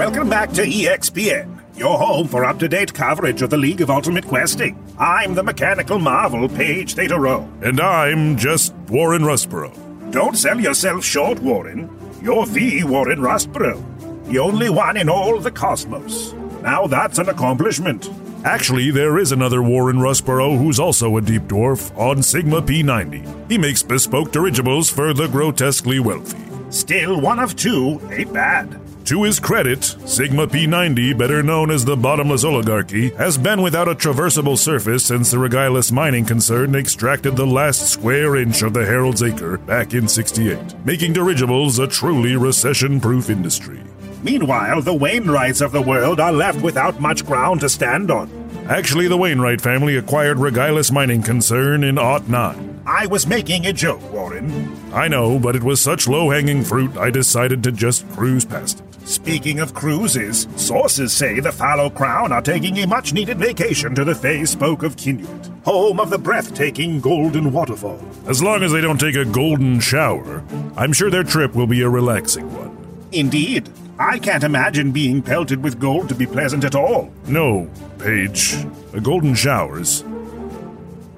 Welcome back to EXPN, your home for up to date coverage of the League of Ultimate Questing. I'm the mechanical marvel, Paige Theta Row. And I'm just Warren Rustborough. Don't sell yourself short, Warren. You're the Warren Rustborough, the only one in all the cosmos. Now that's an accomplishment. Actually, there is another Warren Rustborough who's also a deep dwarf on Sigma P90. He makes bespoke dirigibles for the grotesquely wealthy. Still one of two, ain't bad. To his credit, Sigma P90, better known as the Bottomless Oligarchy, has been without a traversable surface since the Regillus mining concern extracted the last square inch of the Herald's Acre back in 68, making dirigibles a truly recession proof industry. Meanwhile, the Wainwrights of the world are left without much ground to stand on. Actually, the Wainwright family acquired Regillus Mining Concern in Aught 9. I was making a joke, Warren. I know, but it was such low hanging fruit, I decided to just cruise past it. Speaking of cruises, sources say the Fallow Crown are taking a much needed vacation to the Fey Spoke of Kinuit, home of the breathtaking Golden Waterfall. As long as they don't take a golden shower, I'm sure their trip will be a relaxing one. Indeed, I can't imagine being pelted with gold to be pleasant at all. No, Paige, a golden showers.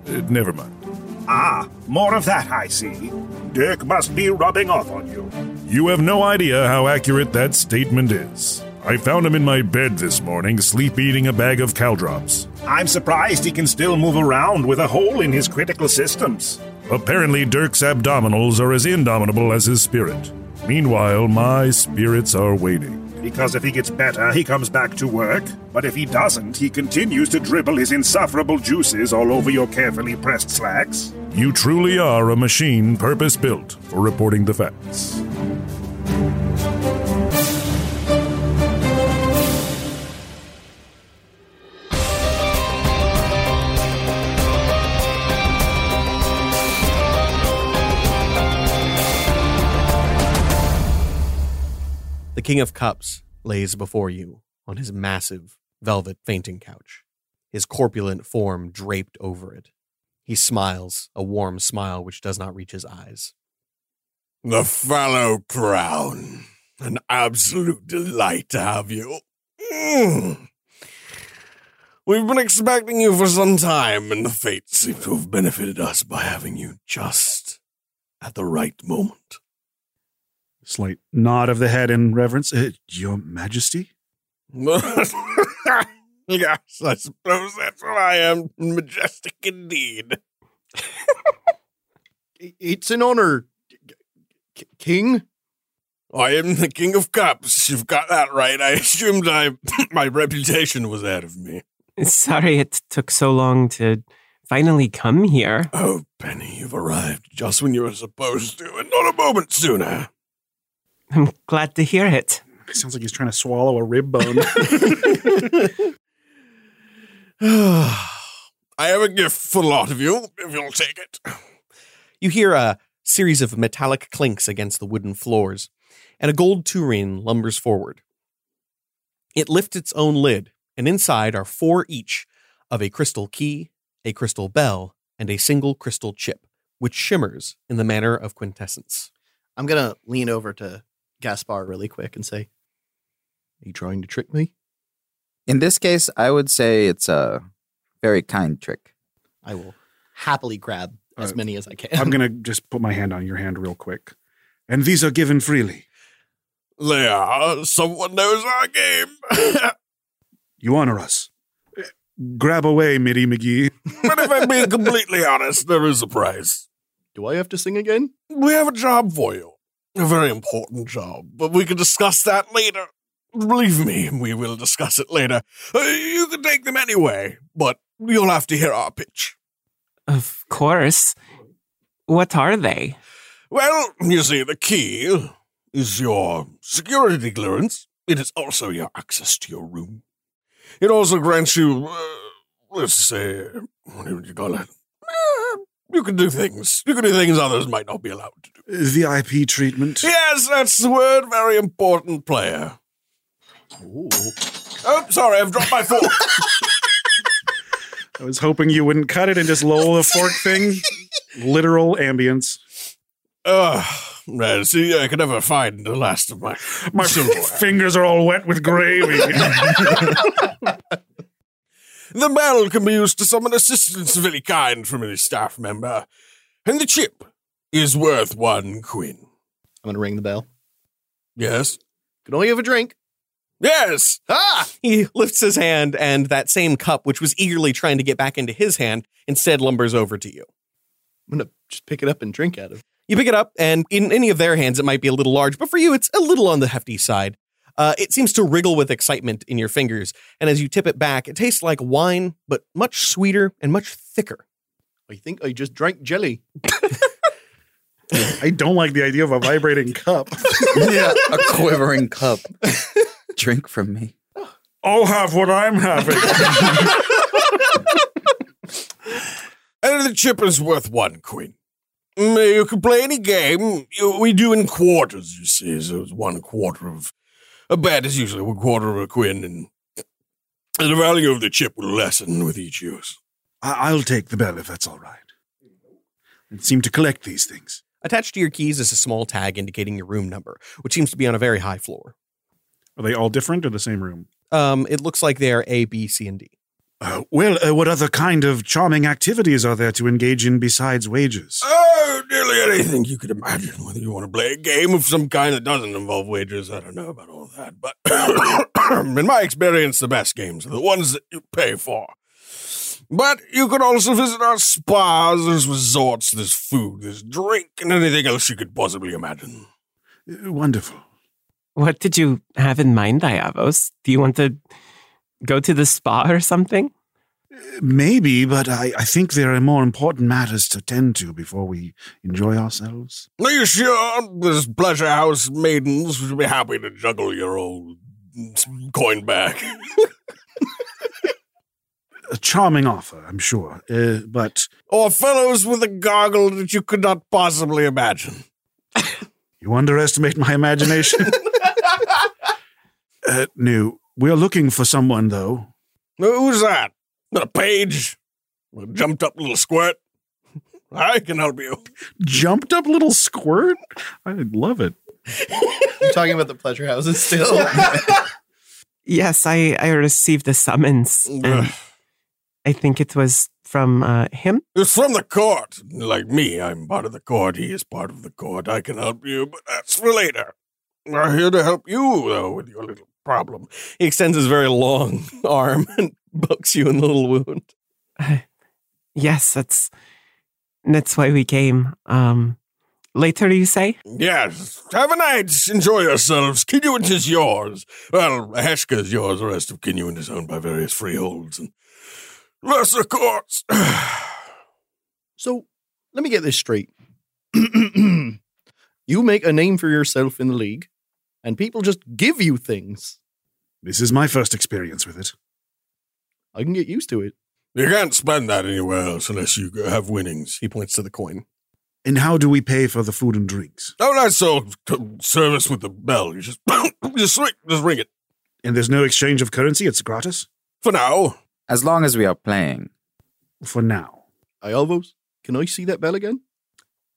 Uh, never mind. Ah, more of that, I see. Dirk must be rubbing off on you. You have no idea how accurate that statement is. I found him in my bed this morning, sleep eating a bag of caldrops. I'm surprised he can still move around with a hole in his critical systems. Apparently, Dirk's abdominals are as indomitable as his spirit. Meanwhile, my spirits are waning. Because if he gets better, he comes back to work. But if he doesn't, he continues to dribble his insufferable juices all over your carefully pressed slacks. You truly are a machine purpose built for reporting the facts. The King of Cups lays before you on his massive velvet fainting couch, his corpulent form draped over it. He smiles, a warm smile which does not reach his eyes. The fallow crown. An absolute delight to have you. Mm. We've been expecting you for some time, and the fates seem to have benefited us by having you just at the right moment. Slight nod of the head in reverence. Uh, Your Majesty? yes, I suppose that's what I am. Majestic indeed. It's an honor, K- King. I am the King of Cups. You've got that right. I assumed I my reputation was out of me. Sorry it took so long to finally come here. Oh, Penny, you've arrived just when you were supposed to, and not a moment sooner. I'm glad to hear it. Sounds like he's trying to swallow a rib bone. I have a gift for the lot of you, if you'll take it. You hear a series of metallic clinks against the wooden floors, and a gold tureen lumbers forward. It lifts its own lid, and inside are four each of a crystal key, a crystal bell, and a single crystal chip, which shimmers in the manner of quintessence. I'm gonna lean over to Gaspar really quick and say, "Are you trying to trick me?" In this case, I would say it's a very kind trick. I will happily grab as Uh, many as I can. I'm gonna just put my hand on your hand real quick. And these are given freely. They are. Someone knows our game. You honor us. Grab away, Mitty McGee. but if I'm being completely honest, there is a price. Do I have to sing again? We have a job for you. A very important job, but we can discuss that later. Believe me, we will discuss it later. Uh, you can take them anyway, but you'll have to hear our pitch. Of course. What are they? Well, you see, the key is your security clearance. It is also your access to your room. It also grants you, uh, let's say, what would you call it? You can do things. You can do things others might not be allowed to do. VIP treatment. Yes, that's the word. Very important player. Oh, sorry, I've dropped my fork. I was hoping you wouldn't cut it and just lower the fork thing. Literal ambience. Ugh. Right, see, I could never find the last of my My silverware. fingers are all wet with gravy. The bell can be used to summon assistance of any kind from any staff member, and the chip is worth one queen. I'm gonna ring the bell. Yes? Can only have a drink. Yes! Ah! He lifts his hand, and that same cup, which was eagerly trying to get back into his hand, instead lumbers over to you. I'm gonna just pick it up and drink out of. it. You pick it up, and in any of their hands, it might be a little large, but for you, it's a little on the hefty side. Uh, it seems to wriggle with excitement in your fingers, and as you tip it back, it tastes like wine, but much sweeter and much thicker. I think I just drank jelly. I don't like the idea of a vibrating cup. yeah, a quivering cup. Drink from me. I'll have what I'm having. And the chip is worth one queen. Mm, You can play any game. We do in quarters, you see. So it's one quarter of a bet is usually one quarter of a queen, and the value of the chip will lessen with each use. I- I'll take the bell if that's all right. I seem to collect these things. Attached to your keys is a small tag indicating your room number, which seems to be on a very high floor. Are they all different or the same room? Um, it looks like they are A, B, C, and D. Uh, well, uh, what other kind of charming activities are there to engage in besides wages? Oh, nearly anything you could imagine. Whether you want to play a game of some kind that doesn't involve wagers, I don't know about all that. But in my experience, the best games are the ones that you pay for. But you could also visit our spas, there's resorts, there's food, there's drink, and anything else you could possibly imagine. Wonderful. What did you have in mind, Diavos? Do you want to go to the spa or something? Maybe, but I, I think there are more important matters to tend to before we enjoy ourselves. Are you sure? There's pleasure house maidens would be happy to juggle your old coin back. A charming offer, I'm sure. Uh, but or fellows with a goggle that you could not possibly imagine. you underestimate my imagination. uh, no, we're looking for someone, though. Who's that? Not a page? A jumped up little squirt? I can help you. Jumped up little squirt? I love it. I'm talking about the pleasure houses still. Yes, I, I received a summons. And I think it was from uh, him. It's from the court. Like me, I'm part of the court. He is part of the court. I can help you, but that's for later. We're here to help you, though, with your little problem. He extends his very long arm and pokes you in the little wound. Yes, that's that's why we came. Um, later, you say? Yes. Have a night. Enjoy yourselves. Kinuant is yours. Well, Heshka is yours. The rest of Kinuant is owned by various freeholds and lesser courts. so let me get this straight. you make a name for yourself in the league, and people just give you things. This is my first experience with it. I can get used to it. You can't spend that anywhere else unless you have winnings. He points to the coin. And how do we pay for the food and drinks? Oh, that's all c- service with the bell. You just, just, ring, just ring it. And there's no exchange of currency, it's gratis? For now. As long as we are playing. For now. I Iavos, can I see that bell again?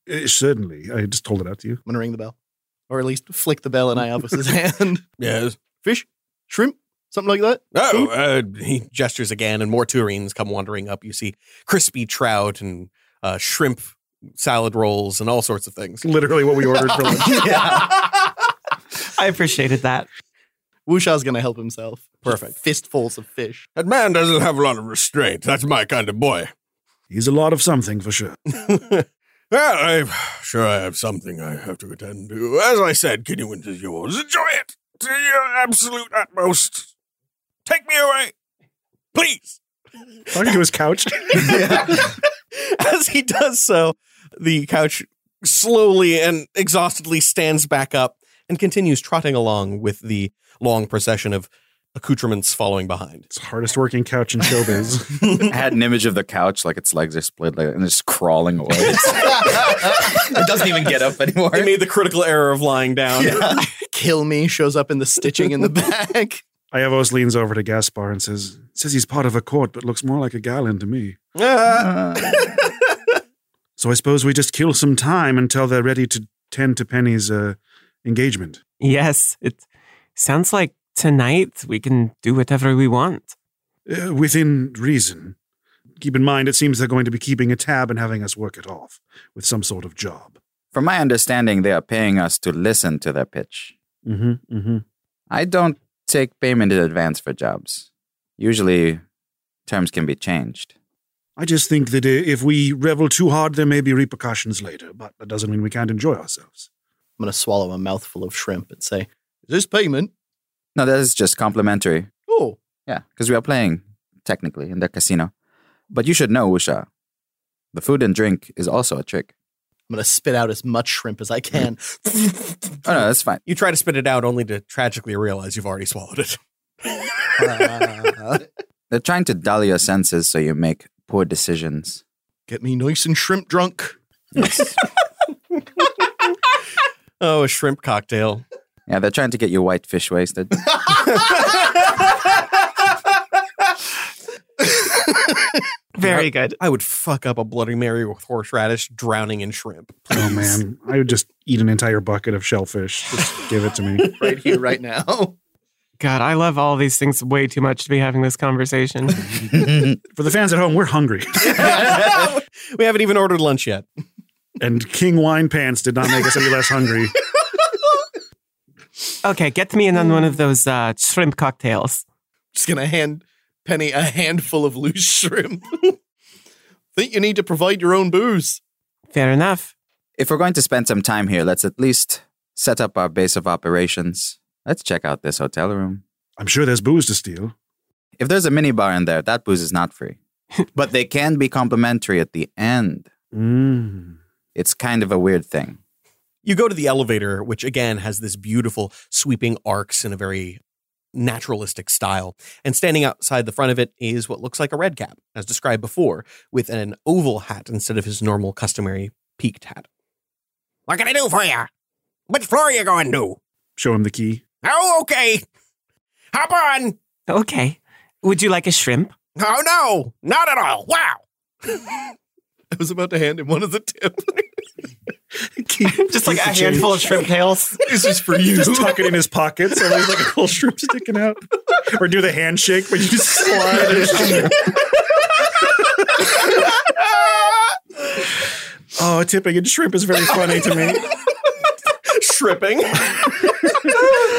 Uh, certainly. I just told it out to you. I'm gonna ring the bell, or at least flick the bell in Iavos' hand. Yes. Fish, shrimp, something like that. Oh, uh, He gestures again, and more Tureens come wandering up. You see crispy trout and uh, shrimp salad rolls and all sorts of things. Literally what we ordered for lunch. yeah. I appreciated that. Wusha's gonna help himself. Perfect. Fistfuls of fish. that man doesn't have a lot of restraint. That's my kind of boy. He's a lot of something for sure. Well, I'm sure I have something I have to attend to. As I said, Kinnewent is yours. Enjoy it to your absolute utmost. Take me away. Please. Talking to his couch. As he does so, the couch slowly and exhaustedly stands back up and continues trotting along with the long procession of accoutrements following behind. It's the hardest working couch in showbiz. I had an image of the couch, like its legs are split like, and it's crawling away. it doesn't even get up anymore. They made the critical error of lying down. Kill me shows up in the stitching in the back. Iavos leans over to Gaspar and says, says he's part of a court, but looks more like a gallon to me. So I suppose we just kill some time until they're ready to tend to Penny's uh, engagement. Yes, it sounds like tonight we can do whatever we want. Uh, within reason. Keep in mind, it seems they're going to be keeping a tab and having us work it off with some sort of job. From my understanding, they are paying us to listen to their pitch. Mm-hmm, mm-hmm. I don't take payment in advance for jobs. Usually, terms can be changed. I just think that if we revel too hard, there may be repercussions later, but that doesn't mean we can't enjoy ourselves. I'm gonna swallow a mouthful of shrimp and say, "Is this payment?" No, that is just complimentary. Oh, Yeah, because we are playing technically in the casino. But you should know, Wusha, the food and drink is also a trick. I'm gonna spit out as much shrimp as I can. Oh no, that's fine. You try to spit it out only to tragically realize you've already swallowed it. Uh, They're trying to dull your senses so you make poor decisions. get me nice and shrimp drunk. Oh, a shrimp cocktail. Yeah, they're trying to get you white fish wasted. Very good. I would fuck up a Bloody Mary with horseradish drowning in shrimp. Oh man, I would just eat an entire bucket of shellfish. Just give it to me. right here, right now. God, I love all these things way too much to be having this conversation. For the fans at home, we're hungry. we haven't even ordered lunch yet. and King Wine Pants did not make us any less hungry. okay, get me in on one of those uh, shrimp cocktails. Just gonna hand Penny a handful of loose shrimp. Think you need to provide your own booze. Fair enough. if we're going to spend some time here, let's at least set up our base of operations. Let's check out this hotel room. I'm sure there's booze to steal. If there's a minibar in there, that booze is not free. but they can be complimentary at the end. Mm. It's kind of a weird thing. You go to the elevator, which again has this beautiful sweeping arcs in a very naturalistic style. And standing outside the front of it is what looks like a red cap, as described before, with an oval hat instead of his normal customary peaked hat. What can I do for you? Which floor are you going to? Show him the key. Oh, okay. Hop on. Okay. Would you like a shrimp? Oh, no, not at all. Wow. I was about to hand him one as a tip. Just like a handful of shrimp tails. this is for you. Just tuck it in his pocket so there's like a little shrimp sticking out. Or do the handshake, but you just slide it. oh, tipping and shrimp is very funny to me. Shripping.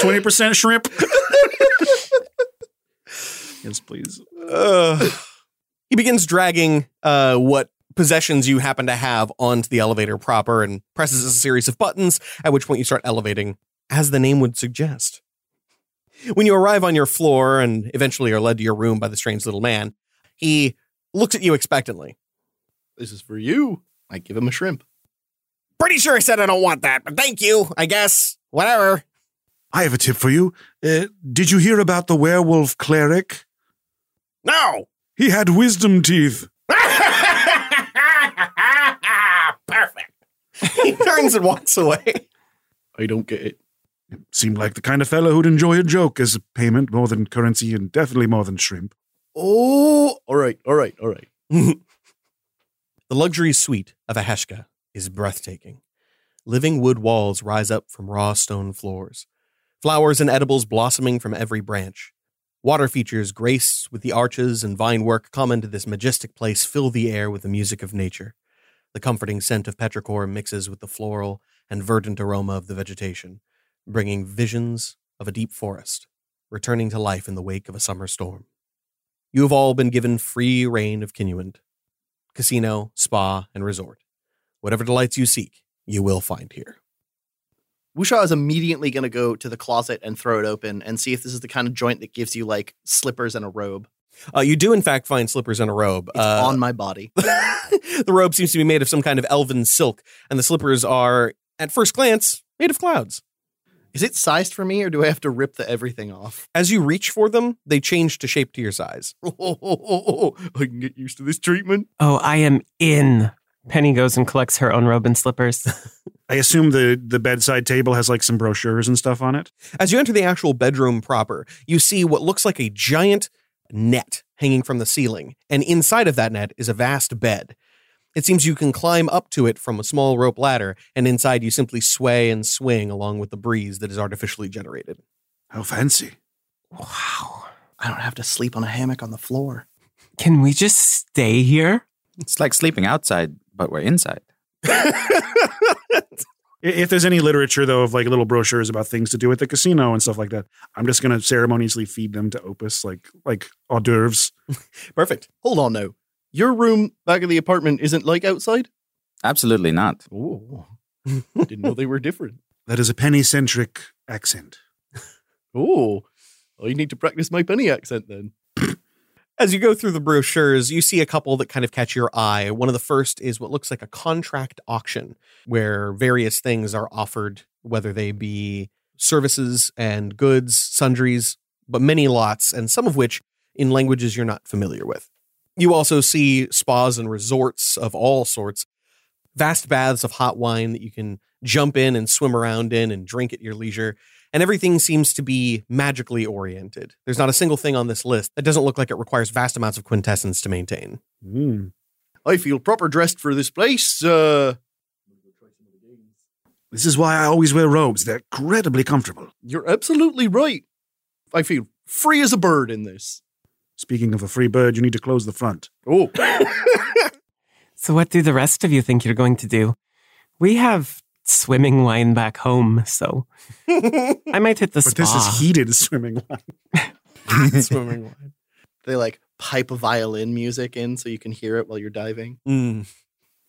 20% shrimp. yes, please. Uh, he begins dragging uh, what possessions you happen to have onto the elevator proper and presses a series of buttons, at which point you start elevating, as the name would suggest. When you arrive on your floor and eventually are led to your room by the strange little man, he looks at you expectantly. This is for you. I give him a shrimp. Pretty sure I said I don't want that, but thank you, I guess. Whatever. I have a tip for you. Uh, did you hear about the werewolf cleric? No. He had wisdom teeth. Perfect. He turns and walks away. I don't get it. It Seemed like the kind of fellow who'd enjoy a joke as a payment more than currency and definitely more than shrimp. Oh, all right, all right, all right. The luxury suite of a Heshka is breathtaking. Living wood walls rise up from raw stone floors, flowers and edibles blossoming from every branch. Water features graced with the arches and vine work common to this majestic place fill the air with the music of nature. The comforting scent of petrichor mixes with the floral and verdant aroma of the vegetation, bringing visions of a deep forest, returning to life in the wake of a summer storm. You have all been given free reign of Kinuand, casino, spa, and resort. Whatever delights you seek, you will find here. Wusha is immediately going to go to the closet and throw it open and see if this is the kind of joint that gives you like slippers and a robe. Uh, you do, in fact, find slippers and a robe. It's Uh, on my body. the robe seems to be made of some kind of elven silk, and the slippers are, at first glance, made of clouds. Is it sized for me or do I have to rip the everything off? As you reach for them, they change to shape to your size. I can get used to this treatment. Oh, I am in. Penny goes and collects her own robe and slippers. I assume the, the bedside table has like some brochures and stuff on it. As you enter the actual bedroom proper, you see what looks like a giant net hanging from the ceiling, and inside of that net is a vast bed. It seems you can climb up to it from a small rope ladder, and inside you simply sway and swing along with the breeze that is artificially generated. How fancy. wow. I don't have to sleep on a hammock on the floor. Can we just stay here? It's like sleeping outside, but we're inside. I- If there's any literature, though, of like little brochures about things to do at the casino and stuff like that, I'm just going to ceremoniously feed them to Opus like like hors d'oeuvres. Perfect. Hold on now. Your room back of the apartment isn't like outside? Absolutely not. Oh. Didn't know they were different. That is a penny centric accent. Oh. I need to practice my penny accent then. As you go through the brochures, you see a couple that kind of catch your eye. One of the first is what looks like a contract auction where various things are offered, whether they be services and goods, sundries, but many lots, and some of which in languages you're not familiar with. You also see spas and resorts of all sorts, vast baths of hot wine that you can jump in and swim around in and drink at your leisure and everything seems to be magically oriented. There's not a single thing on this list that doesn't look like it requires vast amounts of quintessence to maintain. Mm. I feel proper dressed for this place. Uh, This is why I always wear robes. They're incredibly comfortable. you're absolutely right. I feel free as a bird in this. Speaking of a free bird, you need to close the front. Oh. So, what do the rest of you think you're going to do? We have swimming wine back home, so I might hit the But spa. this is heated swimming wine. Swimming wine. they like pipe violin music in so you can hear it while you're diving. Mm.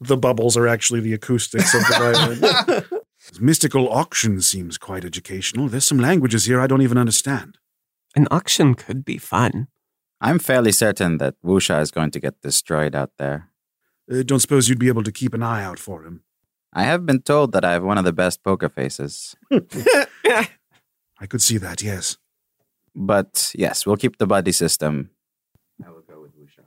The bubbles are actually the acoustics of the violin. This mystical auction seems quite educational. There's some languages here I don't even understand. An auction could be fun. I'm fairly certain that Wusha is going to get destroyed out there. Uh, don't suppose you'd be able to keep an eye out for him. I have been told that I have one of the best poker faces. I could see that, yes. But yes, we'll keep the buddy system. I will go with Wusha.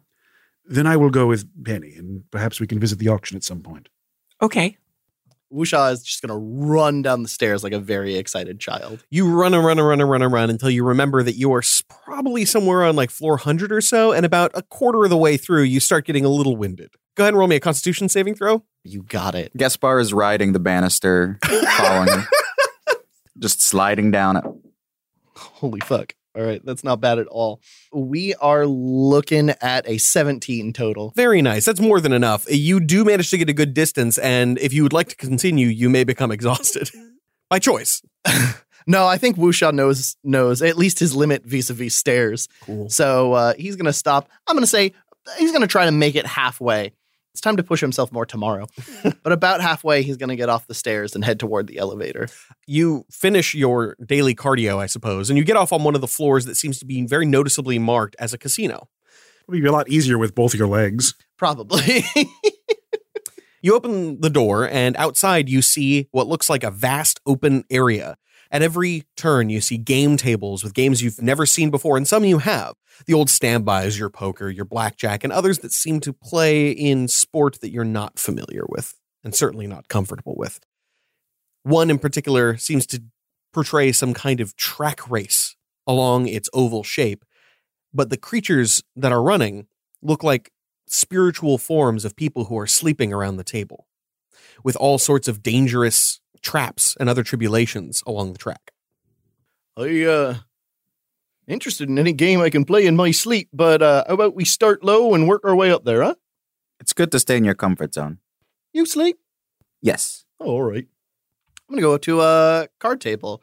Then I will go with Penny, and perhaps we can visit the auction at some point. Okay. Wusha is just going to run down the stairs like a very excited child. You run and run and run and run and run until you remember that you are probably somewhere on like floor 100 or so, and about a quarter of the way through, you start getting a little winded. Go ahead and roll me a constitution saving throw. You got it. Gaspar is riding the banister, following. Just sliding down it. Holy fuck. All right, that's not bad at all. We are looking at a 17 total. Very nice. That's more than enough. You do manage to get a good distance, and if you would like to continue, you may become exhausted by choice. No, I think Wusha knows knows at least his limit vis-a-vis stairs. Cool. So uh, he's going to stop. I'm going to say he's going to try to make it halfway. It's time to push himself more tomorrow. but about halfway, he's going to get off the stairs and head toward the elevator. you finish your daily cardio, I suppose, and you get off on one of the floors that seems to be very noticeably marked as a casino. It'll be a lot easier with both your legs. Probably. You open the door, and outside you see what looks like a vast open area. At every turn, you see game tables with games you've never seen before, and some you have. The old standbys, your poker, your blackjack, and others that seem to play in sport that you're not familiar with, and certainly not comfortable with. One in particular seems to portray some kind of track race along its oval shape, but the creatures that are running look like spiritual forms of people who are sleeping around the table with all sorts of dangerous traps and other tribulations along the track. I uh interested in any game I can play in my sleep, but uh how about we start low and work our way up there, huh? It's good to stay in your comfort zone. You sleep? Yes. Oh, all right. I'm gonna go to a card table.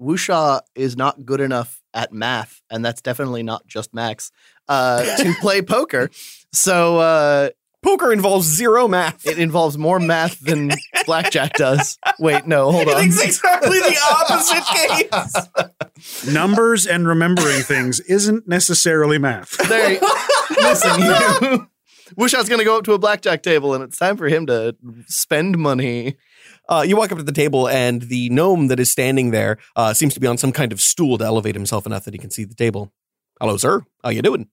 Wusha is not good enough at math, and that's definitely not just Max, uh, to play poker. So uh, Poker involves zero math. it involves more math than blackjack does. Wait, no, hold on. It's exactly the opposite case. Numbers and remembering things isn't necessarily math. There, listen, you. was gonna go up to a blackjack table, and it's time for him to spend money. Uh, you walk up to the table, and the gnome that is standing there uh, seems to be on some kind of stool to elevate himself enough that he can see the table. Hello, sir. How you doing?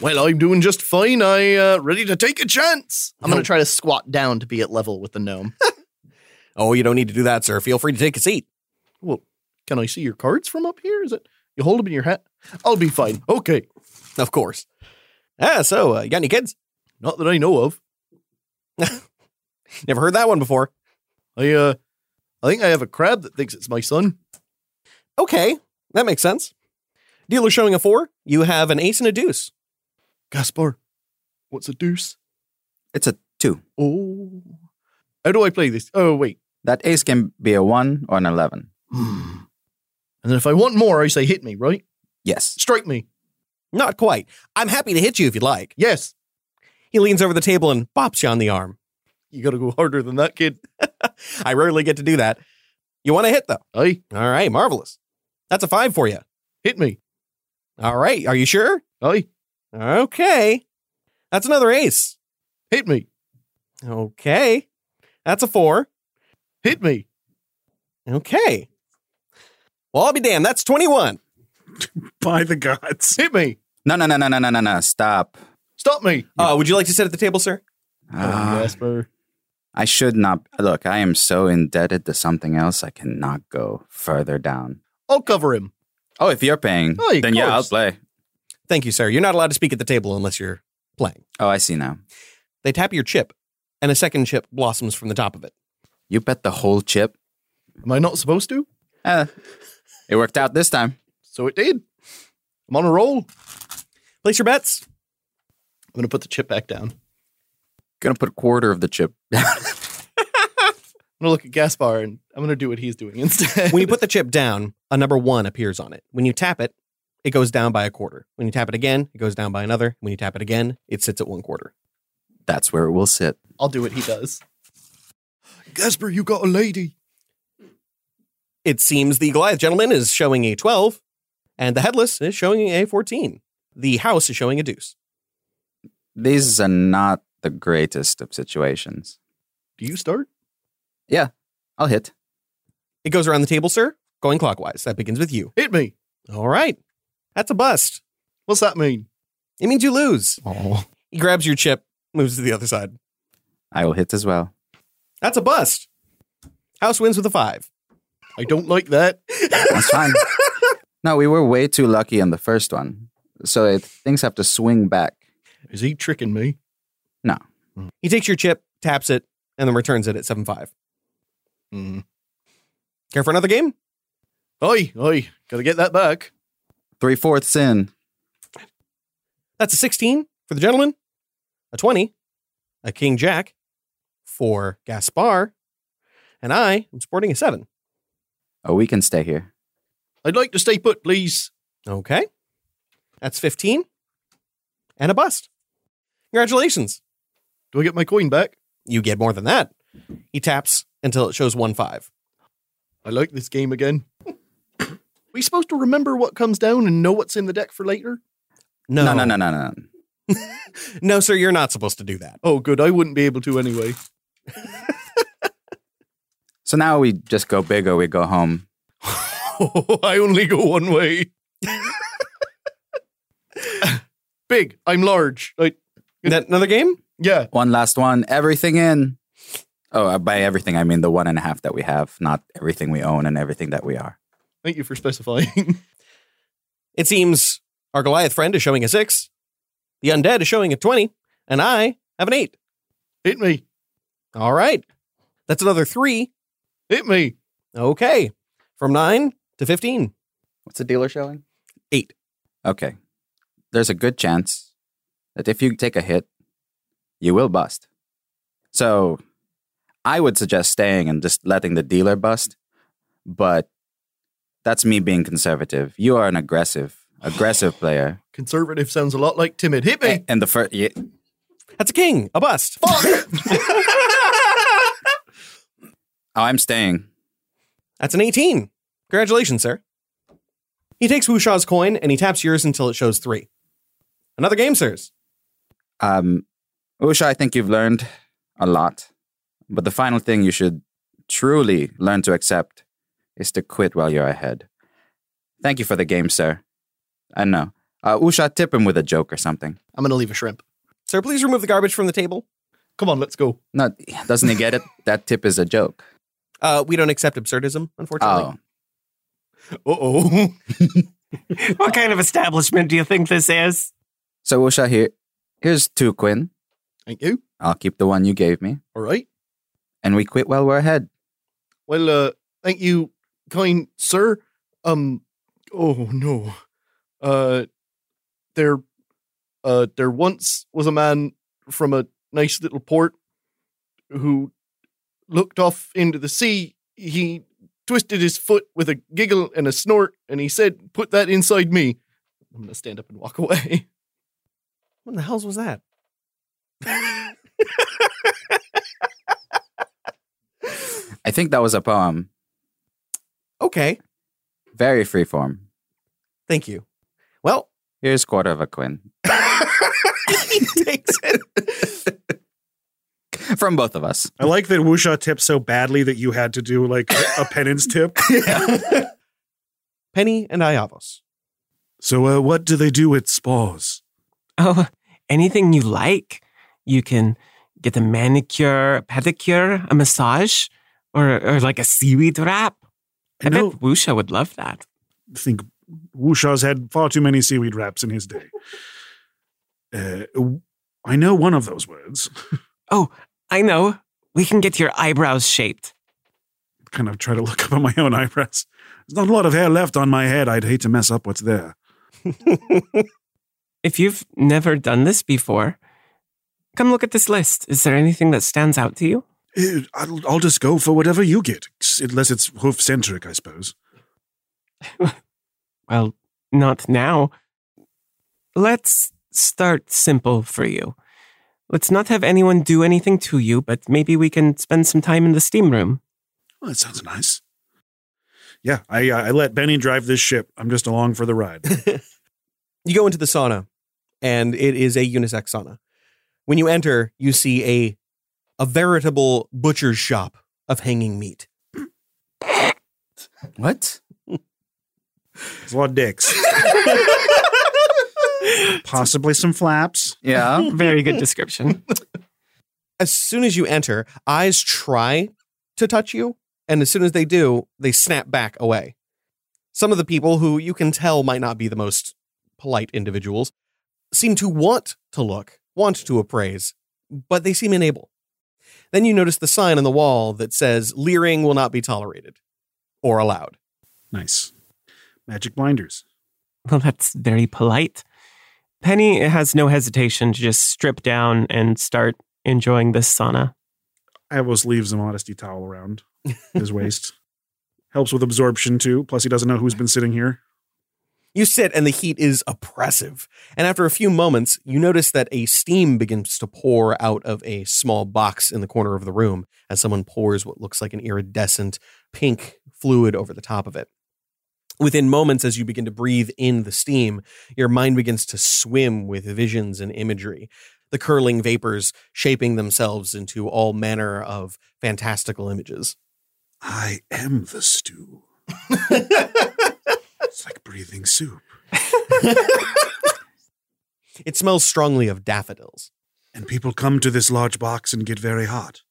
Well, I'm doing just fine. I uh, ready to take a chance. I'm gonna try to squat down to be at level with the gnome. Oh, you don't need to do that, sir. Feel free to take a seat. Well, can I see your cards from up here? Is it you hold them in your hat? I'll be fine. Okay, Of course. Ah, so uh, you got any kids? not that I know of. Never heard that one before. I uh, I think I have a crab that thinks it's my son. Okay, that makes sense. Dealer showing a four. You have an ace and a deuce. Gaspar, what's a deuce? It's a two. Oh, how do I play this? Oh, wait. That ace can be a one or an 11. And then if I want more, I say hit me, right? Yes. Strike me. Not quite. I'm happy to hit you if you'd like. Yes. He leans over the table and bops you on the arm. You gotta go harder than that, kid. I rarely get to do that. You want to hit, though? Aye, All right, marvelous. That's a five for you. hit me. All right, are you sure? Aye, Okay. That's another ace. hit me. Okay. That's a four. Hit me. Okay. Well, I'll be damned. That's 21. By the gods. Hit me. No, no, no, no, no, no, no, no. Stop. Stop me. Uh, would you like to sit at the table, sir? Ah, Gaspar. I should not. Look, I am so indebted to something else, I cannot go further down. I'll cover him. Oh, if you're paying, Oh, of then yeah, I'll play. Thank you, sir. You're not allowed to speak at the table unless you're playing. Oh, I see now. They tap your chip, and a second chip blossoms from the top of it. You bet the whole chip. Am I not supposed to? Eh, it worked out this time. So it did. I'm on a roll. Place your bets. I'm gonna put the chip back down. Gonna put a quarter of the chip. I'm gonna look at Gaspar and I'm gonna do what he's doing instead. When you put the chip down, a number one appears on it. When you tap it, it goes down by a quarter. When you tap it again, it goes down by another. When you tap it again, it sits at one quarter. That's where it will sit. I'll do what he does. Gaspar, you got a lady. It seems the Goliath gentleman is showing a 12, and the headless is showing a 14. The house is showing a deuce. These are not the greatest of situations. Do you start? Yeah, I'll hit. It goes around the table, sir, going clockwise. That begins with you. Hit me. All right. That's a bust. What's that mean? It means you lose. Oh. He grabs your chip, moves to the other side. I will hit as well. That's a bust. House wins with a five. I don't like that. That's fine. no, we were way too lucky on the first one. So it, things have to swing back. Is he tricking me? No. Mm. He takes your chip, taps it, and then returns it at 7 5. Hmm. Care for another game? Oi, oi. Gotta get that back. Three fourths in. That's a 16 for the gentleman, a 20, a King Jack for Gaspar, and I am sporting a 7. Oh, we can stay here. I'd like to stay put, please. Okay. That's 15 and a bust. Congratulations. Do I get my coin back? You get more than that. He taps until it shows 1 5. I like this game again. we supposed to remember what comes down and know what's in the deck for later? No. No, no, no, no, no. No, sir, you're not supposed to do that. Oh, good. I wouldn't be able to anyway. So now we just go big or we go home. I only go one way. Big. I'm large. I, That another game? yeah. One last one. Everything in. Oh, uh, by everything, I mean the one and a half that we have, not everything we own and everything that we are. Thank you for specifying. It seems our Goliath friend is showing a six, the undead is showing a 20, and I have an eight. Hit me. All right. That's another three. Hit me. Okay. From nine to 15. What's the dealer showing? Eight. Okay. There's a good chance that if you take a hit, you will bust. So I would suggest staying and just letting the dealer bust. But that's me being conservative. You are an aggressive, aggressive player. Conservative sounds a lot like timid. Hit me. And the first, yeah, That's a king, a bust. oh, I'm staying. That's an 18. Congratulations, sir. He takes Wusha's coin and he taps yours until it shows three. Another game, sirs. Um, Wusha, I think you've learned a lot. But the final thing you should truly learn to accept is to quit while you're ahead. Thank you for the game, sir. I know. Uh, Wusha, tip him with a joke or something. I'm gonna leave a shrimp. Sir, please remove the garbage from the table. Come on, let's go. No, doesn't he get it? that tip is a joke. Uh, we don't accept absurdism, unfortunately. Oh. Uh oh. what kind of establishment do you think this is? So, Wusha, here, here's two Quinn. Thank you. I'll keep the one you gave me. All right. And we quit while we're ahead. Well, uh, thank you, kind sir. Um, oh no. Uh, there, uh, there once was a man from a nice little port who looked off into the sea. He twisted his foot with a giggle and a snort, and he said, "Put that inside me." I'm gonna stand up and walk away. What the hell's was that? I think that was a poem. Okay. Very freeform. Thank you. Well, Here's quarter of a quin. he takes it. From both of us. I like that Wusha tipped so badly that you had to do like a penance tip. Penny and Iavos. So, uh, what do they do with spas? Oh, anything you like. You can get a manicure, a pedicure, a massage, or, or like a seaweed wrap. I, I bet Wusha would love that. I think Wusha's had far too many seaweed wraps in his day. Uh, I know one of those words. Oh, I know. We can get your eyebrows shaped. kind of try to look up at my own eyebrows. There's not a lot of hair left on my head. I'd hate to mess up what's there. If you've never done this before, come look at this list. Is there anything that stands out to you? Uh, I'll, I'll just go for whatever you get, unless it's hoof centric, I suppose. Well, not now. Let's start simple for you. Let's not have anyone do anything to you, but maybe we can spend some time in the steam room. Well, that sounds nice. Yeah, I uh, I let Benny drive this ship. I'm just along for the ride. You go into the sauna, and it is a unisex sauna. When you enter, you see a a veritable butcher's shop of hanging meat. What? There's a lot of dicks. Possibly some flaps. Yeah. Very good description. As soon as you enter, eyes try to touch you, and as soon as they do, they snap back away. Some of the people who you can tell might not be the most polite individuals seem to want to look, want to appraise, but they seem unable. Then you notice the sign on the wall that says leering will not be tolerated or allowed. Nice. Magic blinders. Well, that's very polite. Penny has no hesitation to just strip down and start enjoying this sauna. Iavos leaves a modesty towel around his waist. Helps with absorption too. Plus, he doesn't know who's been sitting here. You sit and the heat is oppressive. And after a few moments, you notice that a steam begins to pour out of a small box in the corner of the room as someone pours what looks like an iridescent pink fluid over the top of it. Within moments, as you begin to breathe in the steam, your mind begins to swim with visions and imagery, the curling vapors shaping themselves into all manner of fantastical images. I am the stew. it's breathing soup. It smells strongly of daffodils. And people come to this large box and get very hot.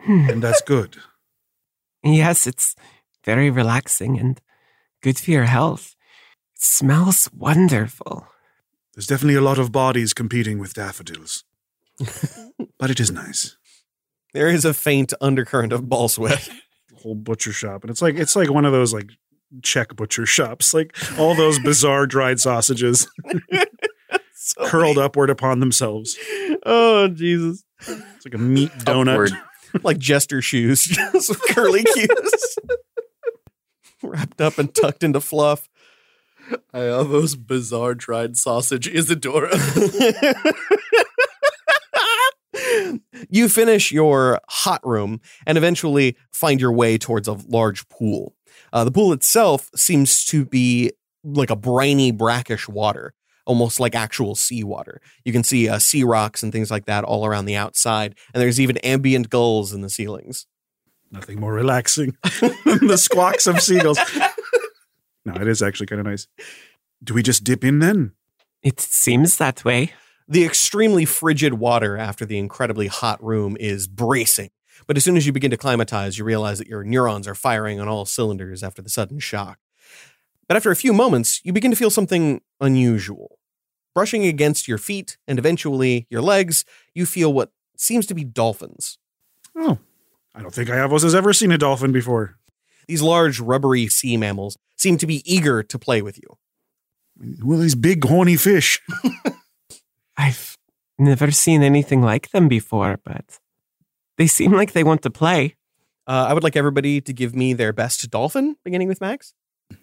Hmm. And that's good. Yes, it's very relaxing and Good for your health. It smells wonderful. There's definitely a lot of bodies competing with daffodils. but it is nice. There is a faint undercurrent of ball sweat. Whole butcher shop. And it's like it's like one of those like Czech butcher shops. Like all those bizarre dried sausages So curled upward upon themselves. Oh, Jesus. It's like a meat donut. Upward. Like jester shoes, just with curly cues. Wrapped up and tucked into fluff. I love those bizarre dried sausage Isadora. you finish your hot room and eventually find your way towards a large pool. Uh, the pool itself seems to be like a briny, brackish water, almost like actual seawater. You can see uh, sea rocks and things like that all around the outside, and there's even ambient gulls in the ceilings. Nothing more relaxing than the squawks of seagulls. No, it is actually kind of nice. Do we just dip in then? It seems that way. The extremely frigid water after the incredibly hot room is bracing. But as soon as you begin to climatize, you realize that your neurons are firing on all cylinders after the sudden shock. But after a few moments, you begin to feel something unusual. Brushing against your feet and eventually your legs, you feel what seems to be dolphins. Oh, I don't think Iavos has ever seen a dolphin before. These large, rubbery sea mammals seem to be eager to play with you. Well, these big horny fish. I've never seen anything like them before, but they seem like they want to play. Uh, I would like everybody to give me their best dolphin, beginning with Max.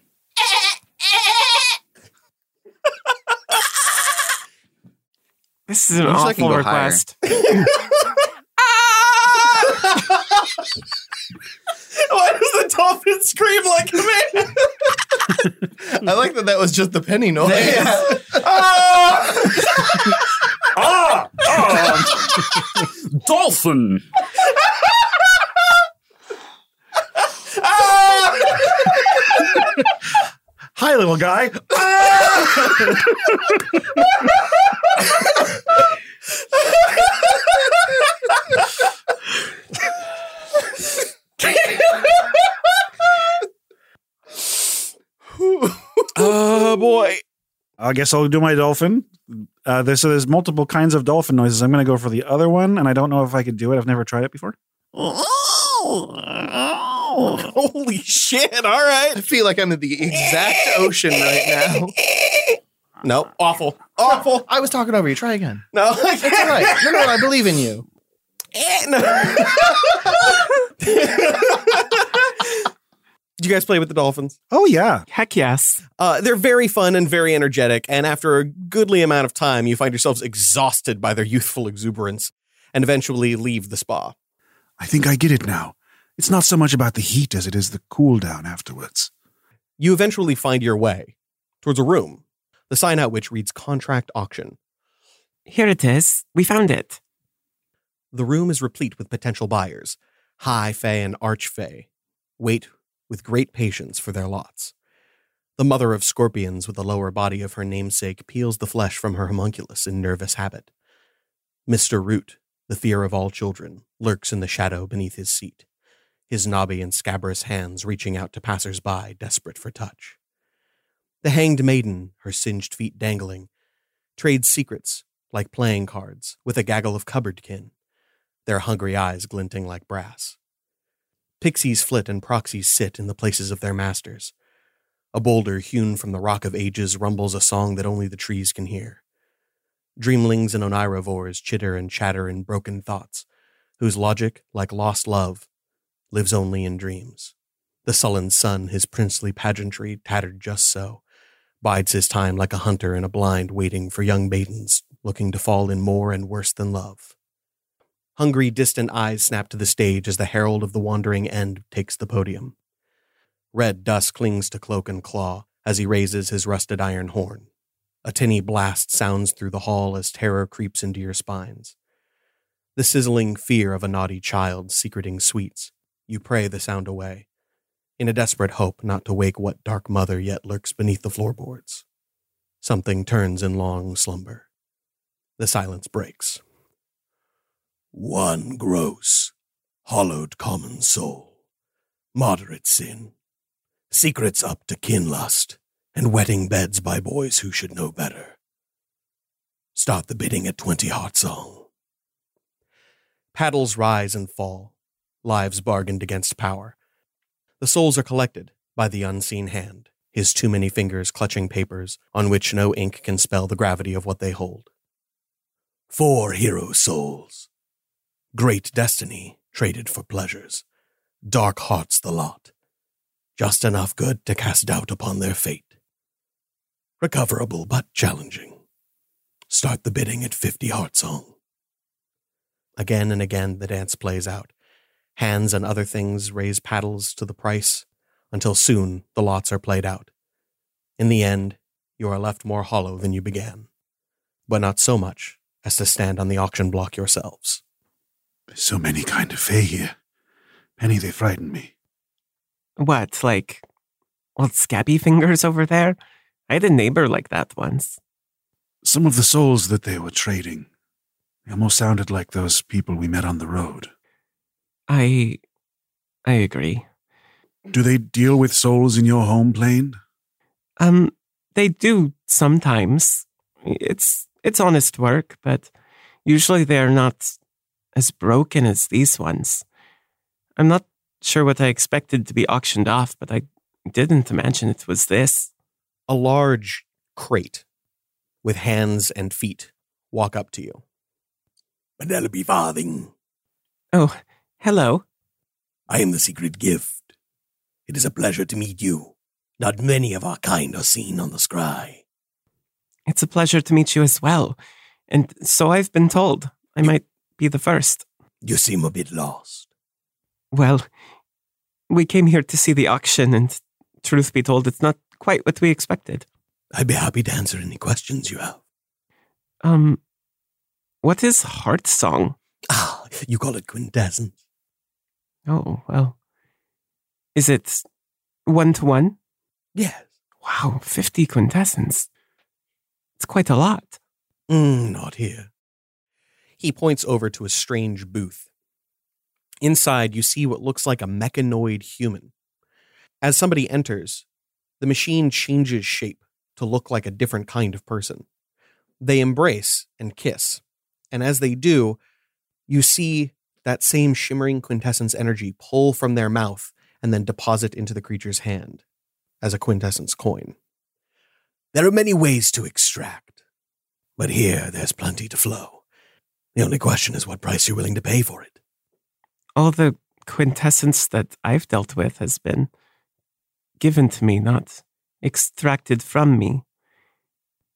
This is an Wish I could awful go higher. request. Why does the dolphin scream like a man? I like that that was just the penny noise. Ah! Ah! ah! Dolphin! Ah! Hi, little guy. oh boy. I guess I'll do my dolphin. Uh, there's, so there's multiple kinds of dolphin noises. I'm going to go for the other one, and I don't know if I could do it. I've never tried it before. Holy shit. All right. I feel like I'm in the exact ocean right now. No, awful. Awful. I was talking over you. Try again. No, I It's all right. No, no, I believe in you. Did you guys play with the dolphins? Oh, yeah. Heck yes. Uh, they're very fun and very energetic, and after a goodly amount of time, you find yourselves exhausted by their youthful exuberance and eventually leave the spa. I think I get it now. It's not so much about the heat as it is the cool down afterwards. You eventually find your way towards a room, the sign out which reads contract auction. Here it is. We found it. The room is replete with potential buyers, high fae and arch fae, wait with great patience for their lots. The mother of scorpions with the lower body of her namesake peels the flesh from her homunculus in nervous habit. Mr. Root, the fear of all children, lurks in the shadow beneath his seat, his knobby and scabrous hands reaching out to passers-by, desperate for touch. The hanged maiden, her singed feet dangling, trades secrets, like playing cards, with a gaggle of cupboard kin, their hungry eyes glinting like brass. Pixies flit and proxies sit in the places of their masters. A boulder hewn from the rock of ages rumbles a song that only the trees can hear. Dreamlings and onirovores chitter and chatter in broken thoughts, whose logic, like lost love, lives only in dreams. The sullen sun, his princely pageantry tattered just so, bides his time like a hunter in a blind waiting for young maidens looking to fall in more and worse than love. Hungry, distant eyes snap to the stage as the herald of the wandering end takes the podium. Red dust clings to cloak and claw as he raises his rusted iron horn. A tinny blast sounds through the hall as terror creeps into your spines. The sizzling fear of a naughty child secreting sweets. You pray the sound away, in a desperate hope not to wake what dark mother yet lurks beneath the floorboards. Something turns in long slumber. The silence breaks. One gross, hollowed common soul, moderate sin, secrets up to kinlust, and wetting beds by boys who should know better. Start the bidding at 20 heart song. Paddles rise and fall, lives bargained against power. The souls are collected by the unseen hand, his too many fingers clutching papers on which no ink can spell the gravity of what they hold. Four hero souls. Great destiny traded for pleasures. Dark hearts the lot. Just enough good to cast doubt upon their fate. Recoverable but challenging. Start the bidding at 50 heart song. Again and again the dance plays out. Hands and other things raise paddles to the price until soon the lots are played out. In the end, you are left more hollow than you began, but not so much as to stand on the auction block yourselves. There's so many kind of Fae here. Penny, they frighten me. What, like old scabby fingers over there? I had a neighbor like that once. Some of the souls that they were trading, they almost sounded like those people we met on the road. I I agree. Do they deal with souls in your home plane? Um they do sometimes. It's it's honest work, but usually they're not as broken as these ones. I'm not sure what I expected to be auctioned off, but I didn't imagine it was this. A large crate with hands and feet walk up to you. Penelope Farthing, Oh, hello. I am the secret gift. It is a pleasure to meet you. Not many of our kind are seen on the scry. It's a pleasure to meet you as well. And so I've been told. I might be the first. You seem a bit lost. Well, we came here to see the auction, and truth be told, it's not quite what we expected. I'd be happy to answer any questions you have. Um, what is Heart Song? Ah, you call it quintessence. Oh, well. Is it one to one? Yes. Wow, 50 quintessence. It's quite a lot. Mm, not here. He points over to a strange booth. Inside, you see what looks like a mechanoid human. As somebody enters, the machine changes shape to look like a different kind of person. They embrace and kiss, and as they do, you see that same shimmering quintessence energy pull from their mouth and then deposit into the creature's hand as a quintessence coin. There are many ways to extract, but here there's plenty to flow. The only question is what price you're willing to pay for it. All the quintessence that I've dealt with has been given to me, not extracted from me.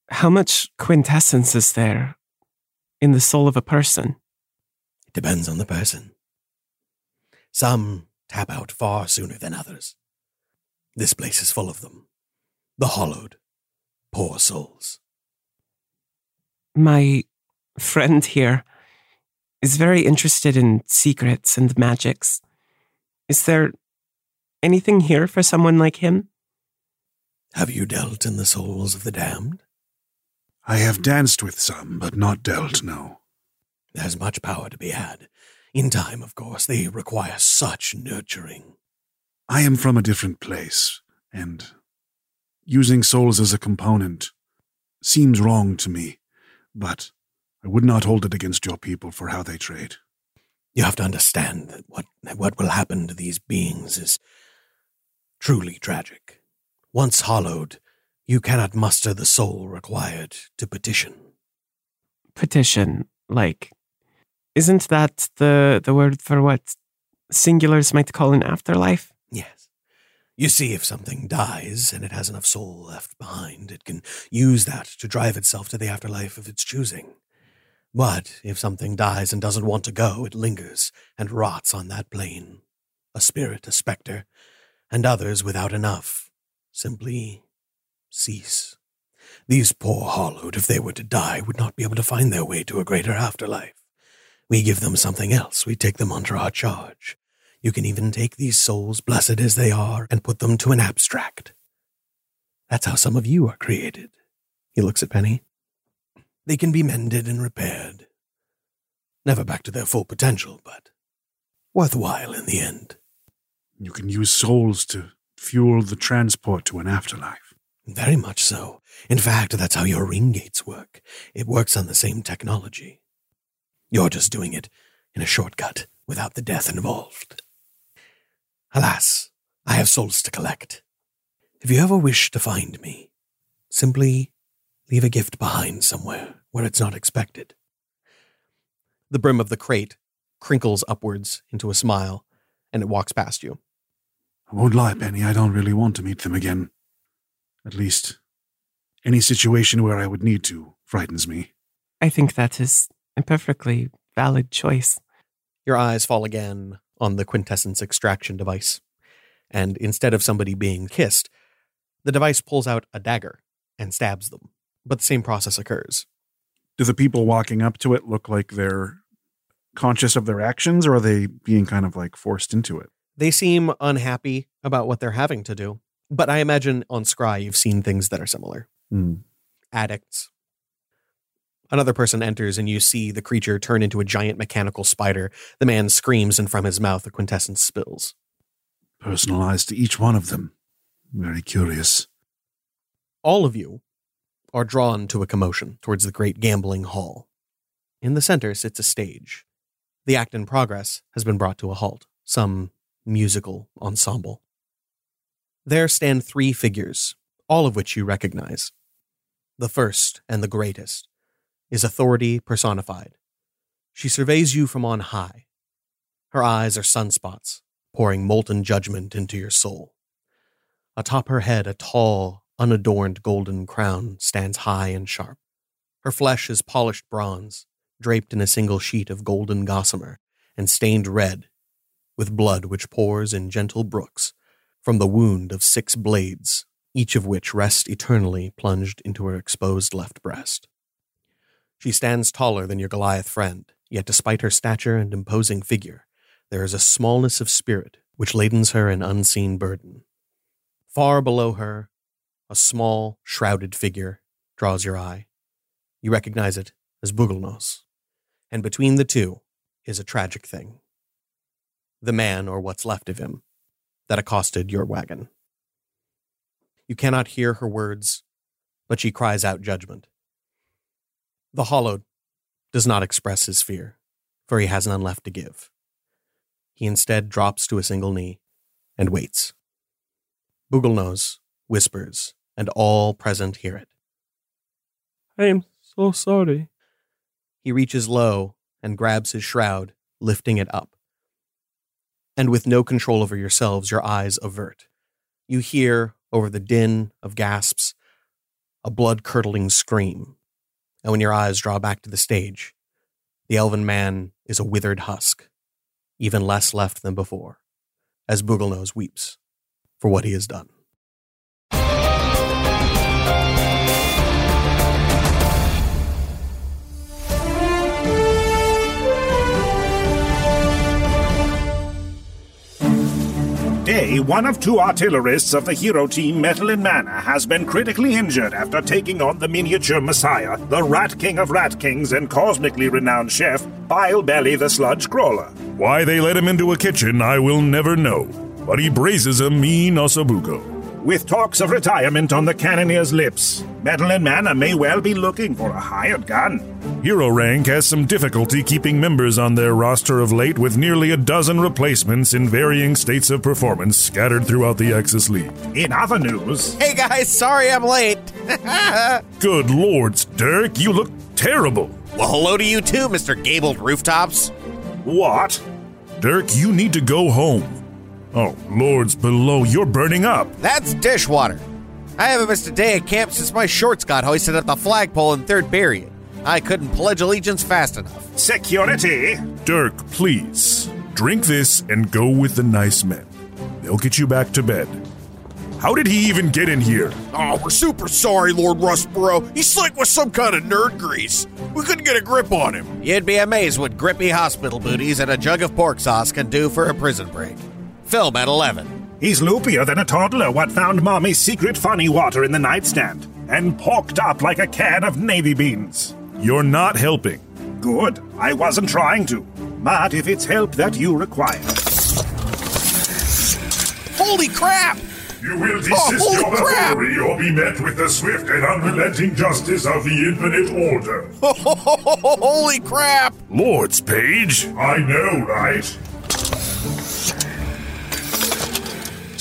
How much quintessence is there in the soul of a person? It depends on the person. Some tap out far sooner than others. This place is full of them. The hollowed, poor souls. My friend here is very interested in secrets and magics. Is there anything here for someone like him? Have you dealt in the souls of the damned? I have danced with some, but not dealt, no. There's much power to be had. In time, of course, they require such nurturing. I am from a different place, and using souls as a component seems wrong to me, but I would not hold it against your people for how they trade. You have to understand that what, what will happen to these beings is truly tragic. Once hollowed, you cannot muster the soul required to petition. Petition, like, isn't that the, the word for what singulars might call an afterlife? Yes. You see, if something dies and it has enough soul left behind, it can use that to drive itself to the afterlife of its choosing. But if something dies and doesn't want to go, it lingers and rots on that plane. A spirit, a specter, and others without enough simply cease. These poor hollowed, if they were to die, would not be able to find their way to a greater afterlife. We give them something else. We take them under our charge. You can even take these souls, blessed as they are, and put them to an abstract. That's how some of you are created. He looks at Penny. They can be mended and repaired. Never back to their full potential, but worthwhile in the end. You can use souls to fuel the transport to an afterlife. Very much so. In fact, that's how your ring gates work. It works on the same technology. You're just doing it in a shortcut without the death involved. Alas, I have souls to collect. If you ever wish to find me, simply leave a gift behind somewhere where it's not expected. The brim of the crate crinkles upwards into a smile, and it walks past you. I won't lie, Penny, I don't really want to meet them again. At least, any situation where I would need to frightens me. I think that is a perfectly valid choice. Your eyes fall again on the quintessence extraction device, and instead of somebody being kissed, the device pulls out a dagger and stabs them. But the same process occurs. Do the people walking up to it look like they're conscious of their actions, or are they being kind of like forced into it? They seem unhappy about what they're having to do. But I imagine on Scry you've seen things that are similar. Hmm. Addicts. Another person enters and you see the creature turn into a giant mechanical spider. The man screams and from his mouth the quintessence spills. Personalized to each one of them. Very curious. All of you are drawn to a commotion towards the great gambling hall. In the center sits a stage. The act in progress has been brought to a halt, some musical ensemble. There stand three figures, all of which you recognize. The first and the greatest is authority personified. She surveys you from on high. Her eyes are sunspots, pouring molten judgment into your soul. Atop her head, a tall, unadorned golden crown stands high and sharp. Her flesh is polished bronze, draped in a single sheet of golden gossamer, and stained red with blood which pours in gentle brooks from the wound of six blades, each of which rest eternally plunged into her exposed left breast. She stands taller than your Goliath friend, yet despite her stature and imposing figure, there is a smallness of spirit which ladens her an unseen burden. Far below her, a small, shrouded figure draws your eye. You recognize it as Bugelnose, and between the two is a tragic thing. The man, or what's left of him, that accosted your wagon. You cannot hear her words, but she cries out judgment. The hollowed does not express his fear, for he has none left to give. He instead drops to a single knee and waits. Bugelnose whispers, and all present hear it. I am so sorry. He reaches low and grabs his shroud, lifting it up. And with no control over yourselves, your eyes avert. You hear, over the din of gasps, a blood curdling scream. And when your eyes draw back to the stage, the elven man is a withered husk, even less left than before, as Bugelnose weeps for what he has done. Day, one of two artillerists of the hero team Metal and Mana has been critically injured after taking on the miniature messiah, the Rat King of Rat Kings and cosmically renowned chef, Bile Belly the Sludge Crawler. Why they let him into a kitchen, I will never know. But he braces a mean ossobuco. With talks of retirement on the cannoneer's lips, Metal and Mana may well be looking for a hired gun. Hero Rank has some difficulty keeping members on their roster of late with nearly a dozen replacements in varying states of performance scattered throughout the Axis League. In other news, Hey guys, sorry I'm late. Good lords, Dirk, you look terrible. well, hello to you too, Mr. Gabled Rooftops. what? Dirk, you need to go home. Oh, lords below, you're burning up. That's dishwater. I haven't missed a day at camp since my shorts got hoisted at the flagpole in third period. I couldn't pledge allegiance fast enough. Security? Dirk, please. Drink this and go with the nice men. They'll get you back to bed. How did he even get in here? Oh, we're super sorry, Lord Rustboro. He's slick with some kind of nerd grease. We couldn't get a grip on him. You'd be amazed what grippy hospital booties and a jug of pork sauce can do for a prison break. Film at 11. He's loopier than a toddler what found Mommy's secret funny water in the nightstand and porked up like a can of navy beans. You're not helping. Good. I wasn't trying to. But if it's help that you require. Holy crap! You will oh, desist Oh, your holy or be met with the swift and unrelenting justice of the infinite order. Holy crap! Lord's page. I know, right?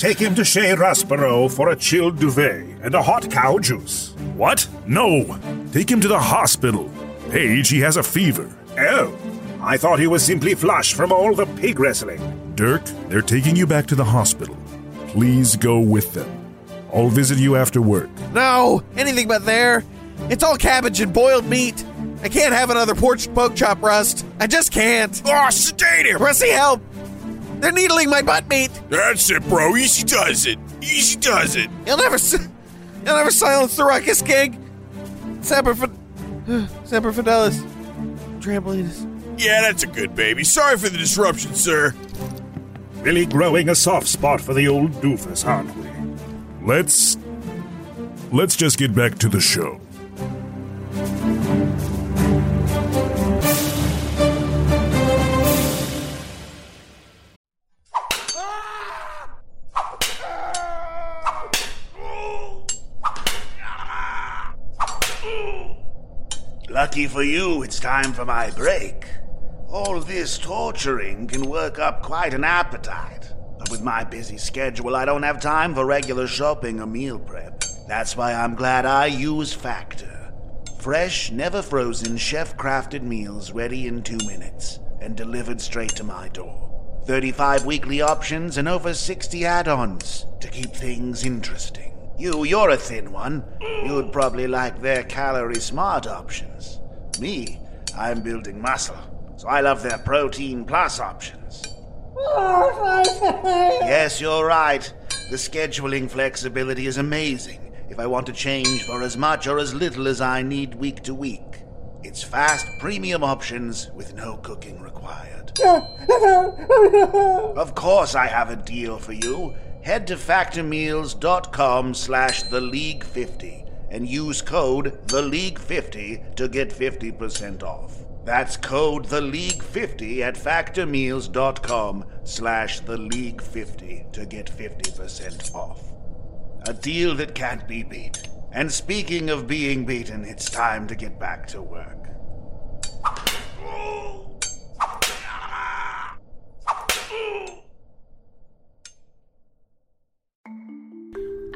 Take him to Chez Rasborough for a chilled duvet and a hot cow juice. What? No. Take him to the hospital. Page, he has a fever. Oh, I thought he was simply flushed from all the pig wrestling. Dirk, they're taking you back to the hospital. Please go with them. I'll visit you after work. No, anything but there. It's all cabbage and boiled meat. I can't have another porch pork chop rust. I just can't. Oh, sedate him! Rusty, help! They're needling my butt meat. That's it, bro. Easy does it. Easy does it. You'll never, si- you'll never silence the ruckus, King. Semper, Fi- Semper Fidelis. Trampolinus. Yeah, that's a good baby. Sorry for the disruption, sir. Really growing a soft spot for the old doofus, aren't we? Let's. Let's just get back to the show. Lucky for you, it's time for my break. All this torturing can work up quite an appetite. But with my busy schedule, I don't have time for regular shopping or meal prep. That's why I'm glad I use Factor. Fresh, never frozen, chef crafted meals ready in two minutes and delivered straight to my door. 35 weekly options and over 60 add ons to keep things interesting. You, you're a thin one. You'd probably like their calorie smart options. Me, I'm building muscle, so I love their protein plus options. Yes, you're right. The scheduling flexibility is amazing if I want to change for as much or as little as I need week to week. It's fast premium options with no cooking required. Of course I have a deal for you. Head to factormeals.com slash the league 50 and use code the league 50 to get 50% off. That's code the league 50 at factormeals.com slash the league 50 to get 50% off. A deal that can't be beat. And speaking of being beaten, it's time to get back to work.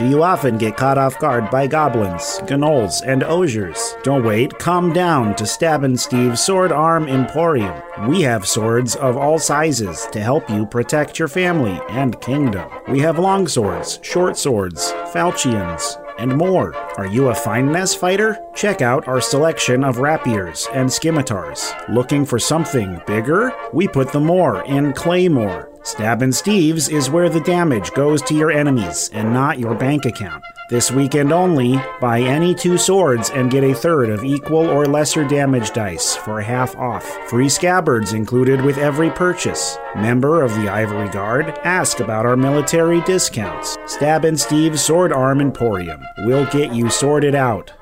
Do you often get caught off guard by goblins, gnolls, and osiers? Don't wait, calm down to Stabbin' Steve's Sword Arm Emporium. We have swords of all sizes to help you protect your family and kingdom. We have long swords, short swords, falchions, and more. Are you a finesse fighter? Check out our selection of rapiers and scimitars. Looking for something bigger? We put the more in Claymore. Stabbin' Steve's is where the damage goes to your enemies and not your bank account. This weekend only, buy any two swords and get a third of equal or lesser damage dice for half off. Free scabbards included with every purchase. Member of the Ivory Guard, ask about our military discounts. Stabbin' Steve's Sword Arm Emporium. We'll get you sorted out.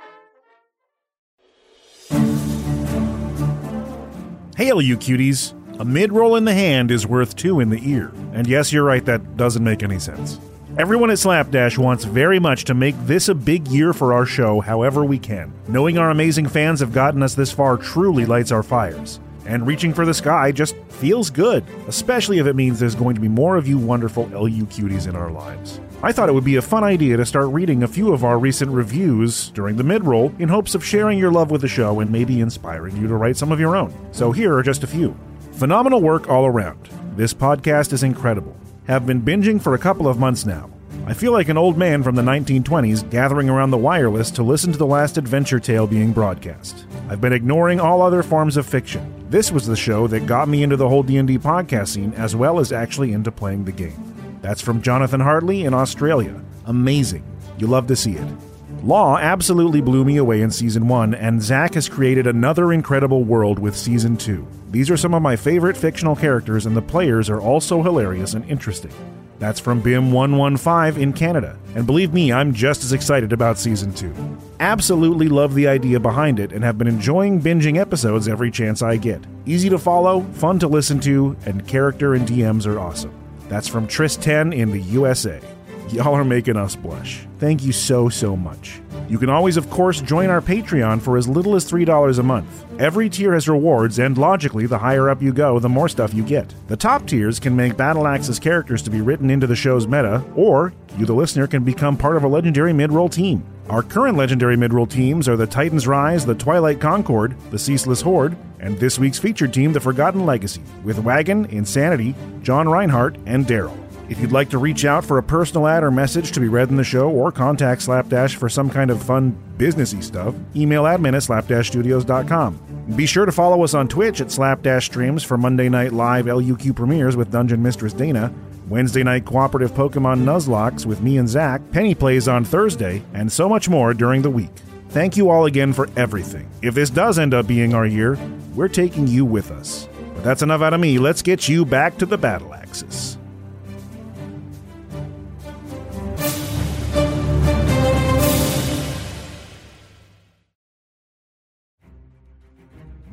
Hail, you cuties! A mid roll in the hand is worth two in the ear. And yes, you're right, that doesn't make any sense. Everyone at Slapdash wants very much to make this a big year for our show however we can. Knowing our amazing fans have gotten us this far truly lights our fires. And reaching for the sky just feels good, especially if it means there's going to be more of you wonderful LU cuties in our lives. I thought it would be a fun idea to start reading a few of our recent reviews during the mid roll in hopes of sharing your love with the show and maybe inspiring you to write some of your own. So here are just a few. Phenomenal work all around. This podcast is incredible. Have been binging for a couple of months now. I feel like an old man from the 1920s gathering around the wireless to listen to the last adventure tale being broadcast. I've been ignoring all other forms of fiction. This was the show that got me into the whole D&D podcast scene as well as actually into playing the game. That's from Jonathan Hartley in Australia. Amazing. You love to see it. Law absolutely blew me away in season 1, and Zach has created another incredible world with season 2. These are some of my favorite fictional characters, and the players are also hilarious and interesting. That's from BIM115 in Canada. And believe me, I'm just as excited about season 2. Absolutely love the idea behind it and have been enjoying binging episodes every chance I get. Easy to follow, fun to listen to, and character and DMs are awesome. That's from Tris10 in the USA. Y'all are making us blush. Thank you so, so much. You can always, of course, join our Patreon for as little as $3 a month. Every tier has rewards, and logically, the higher up you go, the more stuff you get. The top tiers can make Battle Axis characters to be written into the show's meta, or you, the listener, can become part of a legendary mid-roll team. Our current legendary mid-roll teams are the Titans Rise, the Twilight Concord, the Ceaseless Horde, and this week's featured team, the Forgotten Legacy, with Wagon, Insanity, John Reinhardt, and Daryl. If you'd like to reach out for a personal ad or message to be read in the show or contact Slapdash for some kind of fun businessy stuff, email admin at slapdashstudios.com. Be sure to follow us on Twitch at Slapdash Streams for Monday night live LUQ premieres with Dungeon Mistress Dana, Wednesday night cooperative Pokemon Nuzlockes with me and Zach, Penny Plays on Thursday, and so much more during the week. Thank you all again for everything. If this does end up being our year, we're taking you with us. But that's enough out of me. Let's get you back to the battle axis.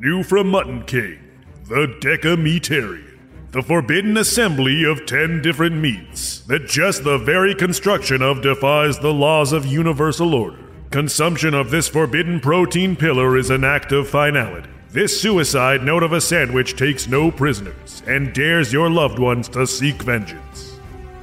New from Mutton King, the Decameatarian, the forbidden assembly of ten different meats that just the very construction of defies the laws of universal order. Consumption of this forbidden protein pillar is an act of finality. This suicide note of a sandwich takes no prisoners and dares your loved ones to seek vengeance.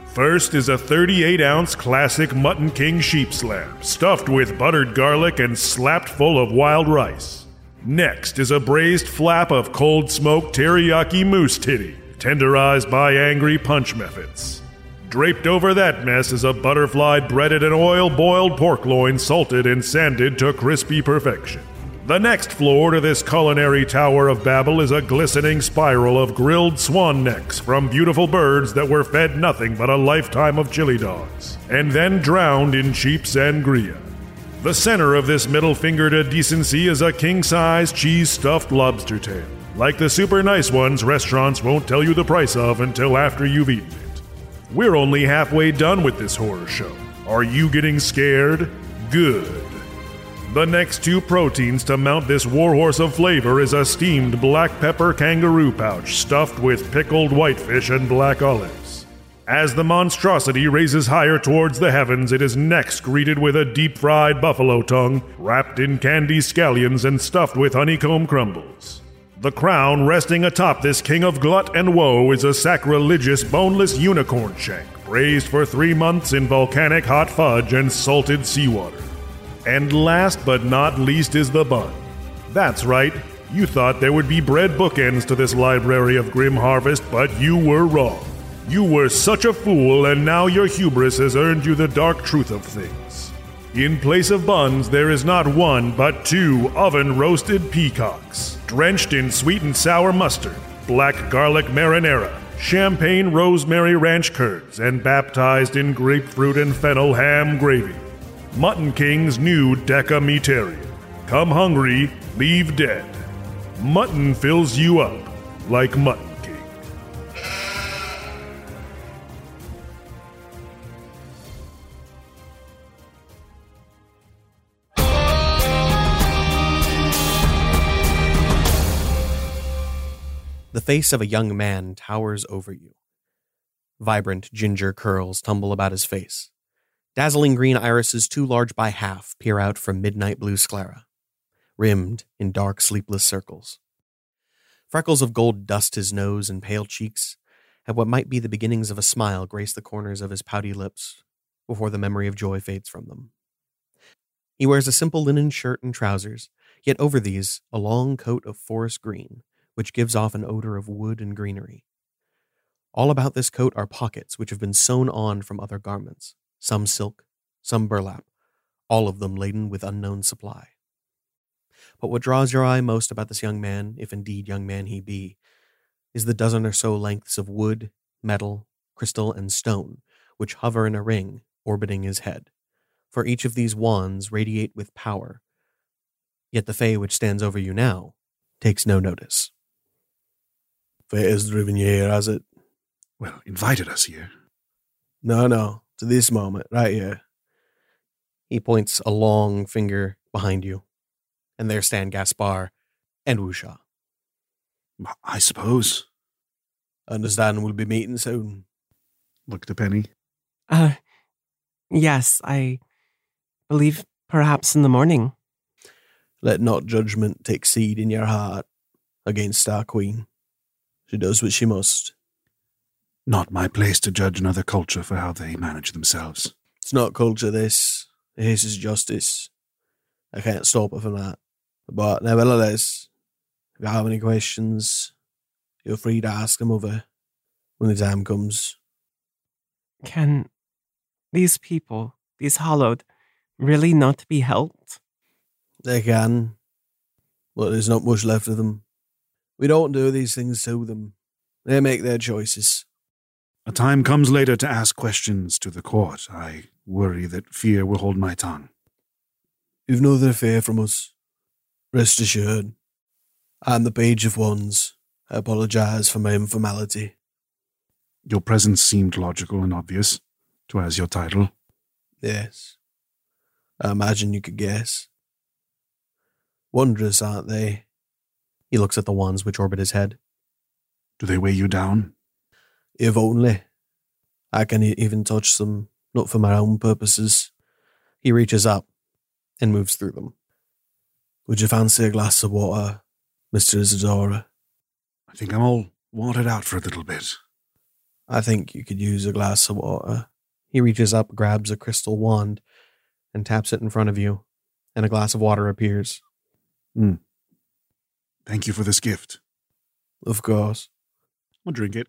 First is a 38 ounce classic Mutton King sheep slab, stuffed with buttered garlic and slapped full of wild rice. Next is a braised flap of cold smoked teriyaki moose titty, tenderized by angry punch methods. Draped over that mess is a butterfly breaded and oil boiled pork loin salted and sanded to crispy perfection. The next floor to this culinary Tower of Babel is a glistening spiral of grilled swan necks from beautiful birds that were fed nothing but a lifetime of chili dogs, and then drowned in cheap sangria. The center of this middle finger to decency is a king size cheese stuffed lobster tail. Like the super nice ones, restaurants won't tell you the price of until after you've eaten it. We're only halfway done with this horror show. Are you getting scared? Good. The next two proteins to mount this warhorse of flavor is a steamed black pepper kangaroo pouch stuffed with pickled whitefish and black olives. As the monstrosity raises higher towards the heavens, it is next greeted with a deep fried buffalo tongue wrapped in candy scallions and stuffed with honeycomb crumbles. The crown resting atop this king of glut and woe is a sacrilegious boneless unicorn shank, braised for three months in volcanic hot fudge and salted seawater. And last but not least is the bun. That's right, you thought there would be bread bookends to this library of grim harvest, but you were wrong. You were such a fool, and now your hubris has earned you the dark truth of things. In place of buns, there is not one, but two oven roasted peacocks, drenched in sweet and sour mustard, black garlic marinara, champagne rosemary ranch curds, and baptized in grapefruit and fennel ham gravy. Mutton King's new Deca Meatarian. Come hungry, leave dead. Mutton fills you up like Mutton The face of a young man towers over you. Vibrant ginger curls tumble about his face. Dazzling green irises, too large by half, peer out from midnight blue sclera, rimmed in dark, sleepless circles. Freckles of gold dust his nose and pale cheeks, and what might be the beginnings of a smile grace the corners of his pouty lips before the memory of joy fades from them. He wears a simple linen shirt and trousers, yet over these a long coat of forest green, which gives off an odor of wood and greenery. All about this coat are pockets which have been sewn on from other garments, some silk, some burlap, all of them laden with unknown supply. But what draws your eye most about this young man, if indeed young man he be, is the dozen or so lengths of wood, metal, crystal, and stone which hover in a ring orbiting his head. For each of these wands radiate with power, yet the Fae which stands over you now takes no notice. Fate has driven you here, has it? Well, invited us here. No, no, to this moment, right here. He points a long finger behind you, and there stand Gaspar and Wusha. I suppose. Understand we'll be meeting soon. Look to Penny. Uh, yes, I believe perhaps in the morning. Let not judgment take seed in your heart against our queen. She does what she must. Not my place to judge another culture for how they manage themselves. It's not culture, this. This is justice. I can't stop her from that. But nevertheless, if you have any questions, feel free to ask them over when the time comes. Can these people, these hollowed, really not be helped? They can, but there's not much left of them. We don't do these things to them. They make their choices. A time comes later to ask questions to the court. I worry that fear will hold my tongue. You've nothing to fear from us. Rest assured. I'm the Page of Wands. I apologize for my informality. Your presence seemed logical and obvious, to as your title. Yes. I imagine you could guess. Wondrous, aren't they? He looks at the wands which orbit his head. Do they weigh you down? If only. I can even touch them, not for my own purposes. He reaches up and moves through them. Would you fancy a glass of water, Mr. Isadora? I think I'm all watered out for a little bit. I think you could use a glass of water. He reaches up, grabs a crystal wand, and taps it in front of you, and a glass of water appears. Hmm. Thank you for this gift. Of course. I'll drink it.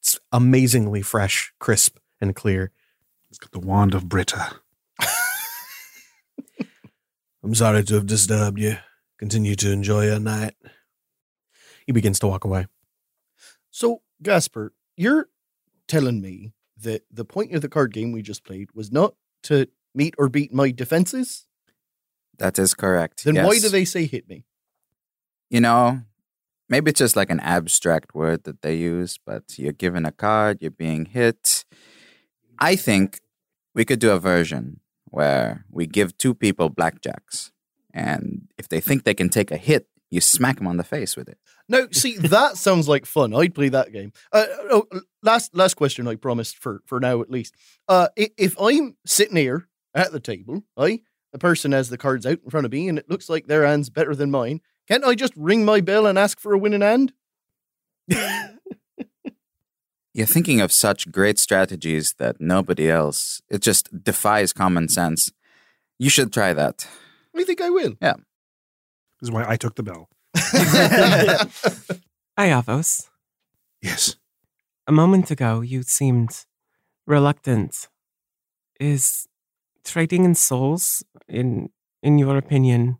It's amazingly fresh, crisp, and clear. It's got the wand of Brita. I'm sorry to have disturbed you. Continue to enjoy your night. He begins to walk away. So, Gaspar, you're telling me that the point of the card game we just played was not to meet or beat my defenses? That is correct. Then why do they say hit me? You know, maybe it's just like an abstract word that they use, but you're given a card, you're being hit. I think we could do a version where we give two people blackjacks, and if they think they can take a hit, you smack them on the face with it. No, see, that sounds like fun. I'd play that game. Uh, oh, last last question, I promised for for now at least. Uh, if I'm sitting here at the table, I the person has the cards out in front of me, and it looks like their hand's better than mine. Can't I just ring my bell and ask for a winning hand? You're thinking of such great strategies that nobody else, it just defies common sense. You should try that. I think I will. Yeah. This is why I took the bell. Iavos, Yes. a moment ago you seemed reluctant. Is trading in souls, in in your opinion,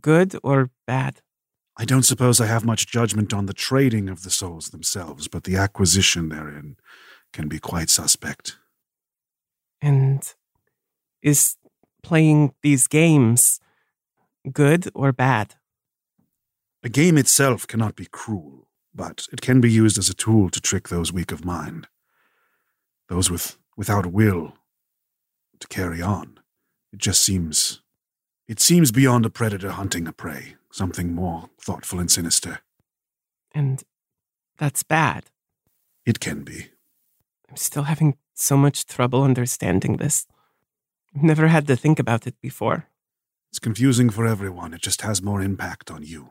good or bad? I don't suppose I have much judgment on the trading of the souls themselves, but the acquisition therein can be quite suspect. And is playing these games good or bad? A game itself cannot be cruel, but it can be used as a tool to trick those weak of mind, those with without will to carry on. It just seems it seems beyond a predator hunting a prey, something more thoughtful and sinister. And that's bad. It can be. I'm still having so much trouble understanding this. I've never had to think about it before. It's confusing for everyone. It just has more impact on you.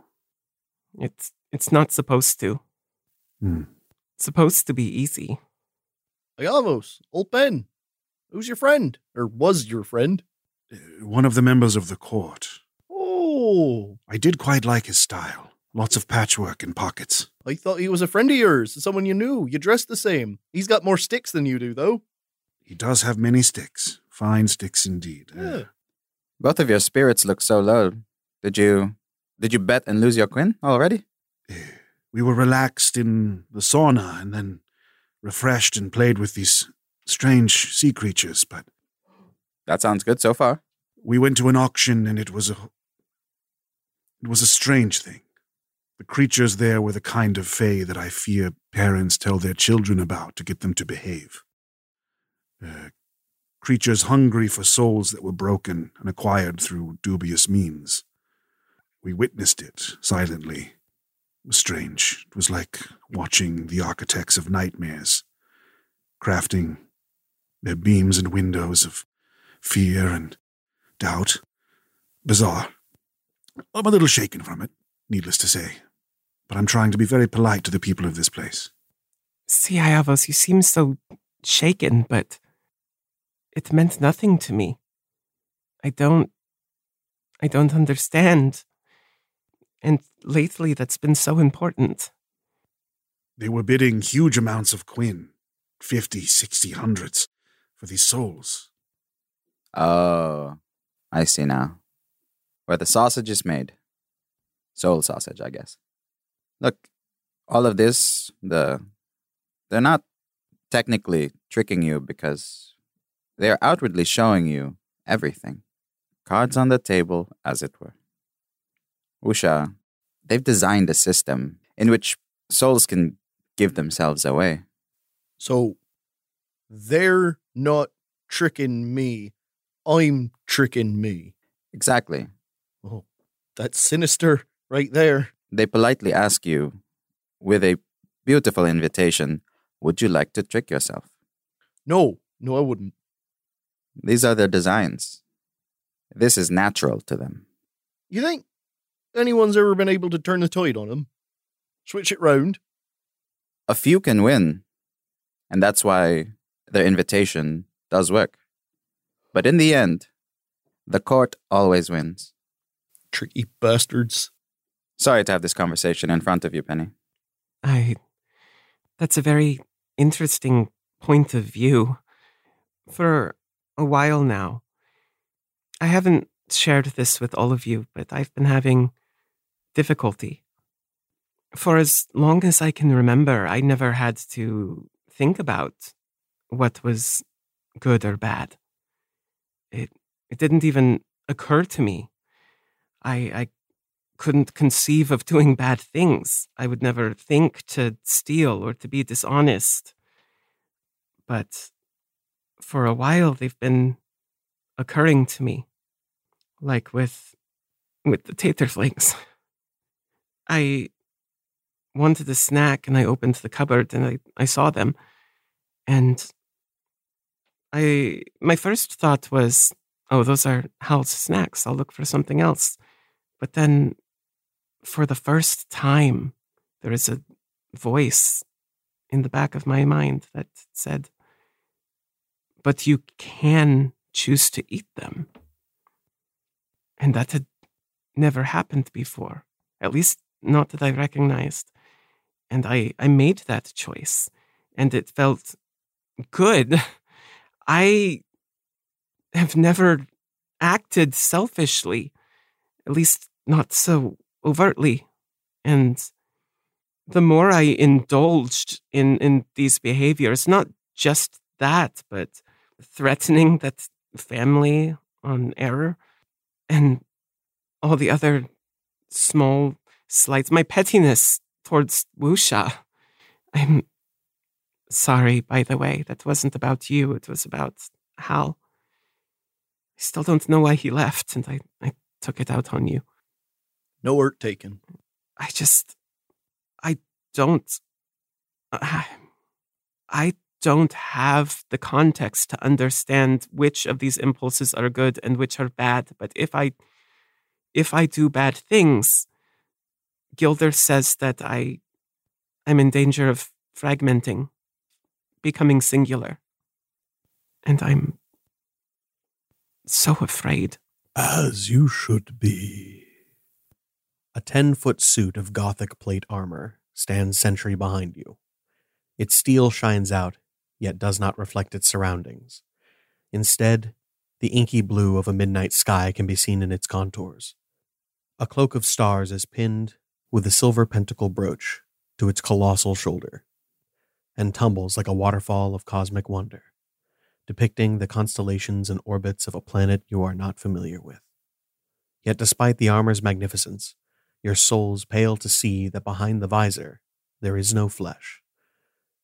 It's it's not supposed to. Hmm. It's supposed to be easy. Hey, Amos, old Ben. Who's your friend? Or was your friend? Uh, One of the members of the court. Oh, I did quite like his style. Lots of patchwork and pockets. I thought he was a friend of yours, someone you knew. You dress the same. He's got more sticks than you do, though. He does have many sticks. Fine sticks indeed. Uh, Yeah. Both of your spirits look so low. Did you did you bet and lose your queen already? we were relaxed in the sauna and then refreshed and played with these strange sea creatures, but That sounds good so far. we went to an auction and it was a it was a strange thing. The creatures there were the kind of fae that I fear parents tell their children about to get them to behave. Uh, creatures hungry for souls that were broken and acquired through dubious means. We witnessed it silently. It was strange. It was like watching the architects of nightmares, crafting their beams and windows of fear and doubt. Bizarre. I'm a little shaken from it, needless to say, but I'm trying to be very polite to the people of this place. See, Iavos, you seem so shaken, but it meant nothing to me. I don't I don't understand. And lately that's been so important. They were bidding huge amounts of Quinn, fifty, sixty, hundreds, for these souls. Oh, I see now. Where the sausage is made. Soul sausage, I guess. Look, all of this, the they're not technically tricking you because they're outwardly showing you everything. Cards on the table, as it were. Wusha, they've designed a system in which souls can give themselves away. So they're not tricking me. I'm tricking me. Exactly. That's sinister right there. They politely ask you, with a beautiful invitation, would you like to trick yourself? No, no, I wouldn't. These are their designs. This is natural to them. You think anyone's ever been able to turn the tide on them? Switch it round? A few can win, and that's why their invitation does work. But in the end, the court always wins. Tricky bastards. Sorry to have this conversation in front of you, Penny. I that's a very interesting point of view. For a while now, I haven't shared this with all of you, but I've been having difficulty. For as long as I can remember, I never had to think about what was good or bad. It it didn't even occur to me. I I couldn't conceive of doing bad things. I would never think to steal or to be dishonest. But for a while they've been occurring to me. Like with with the tater flakes. I wanted a snack and I opened the cupboard and I, I saw them. And I my first thought was, oh, those are Hal's snacks. I'll look for something else. But then for the first time, there is a voice in the back of my mind that said, But you can choose to eat them. And that had never happened before, at least not that I recognized. And I, I made that choice, and it felt good. I have never acted selfishly, at least not so overtly And the more I indulged in, in these behaviors, not just that, but threatening that family on error and all the other small slights, my pettiness towards Wusha. I'm sorry, by the way. That wasn't about you, it was about Hal. I still don't know why he left, and I, I took it out on you. No work taken. I just, I don't, I, I don't have the context to understand which of these impulses are good and which are bad. But if I, if I do bad things, Gilder says that I, I'm in danger of fragmenting, becoming singular, and I'm so afraid. As you should be. A 10 foot suit of Gothic plate armor stands sentry behind you. Its steel shines out, yet does not reflect its surroundings. Instead, the inky blue of a midnight sky can be seen in its contours. A cloak of stars is pinned with a silver pentacle brooch to its colossal shoulder, and tumbles like a waterfall of cosmic wonder, depicting the constellations and orbits of a planet you are not familiar with. Yet, despite the armor's magnificence, your souls pale to see that behind the visor there is no flesh,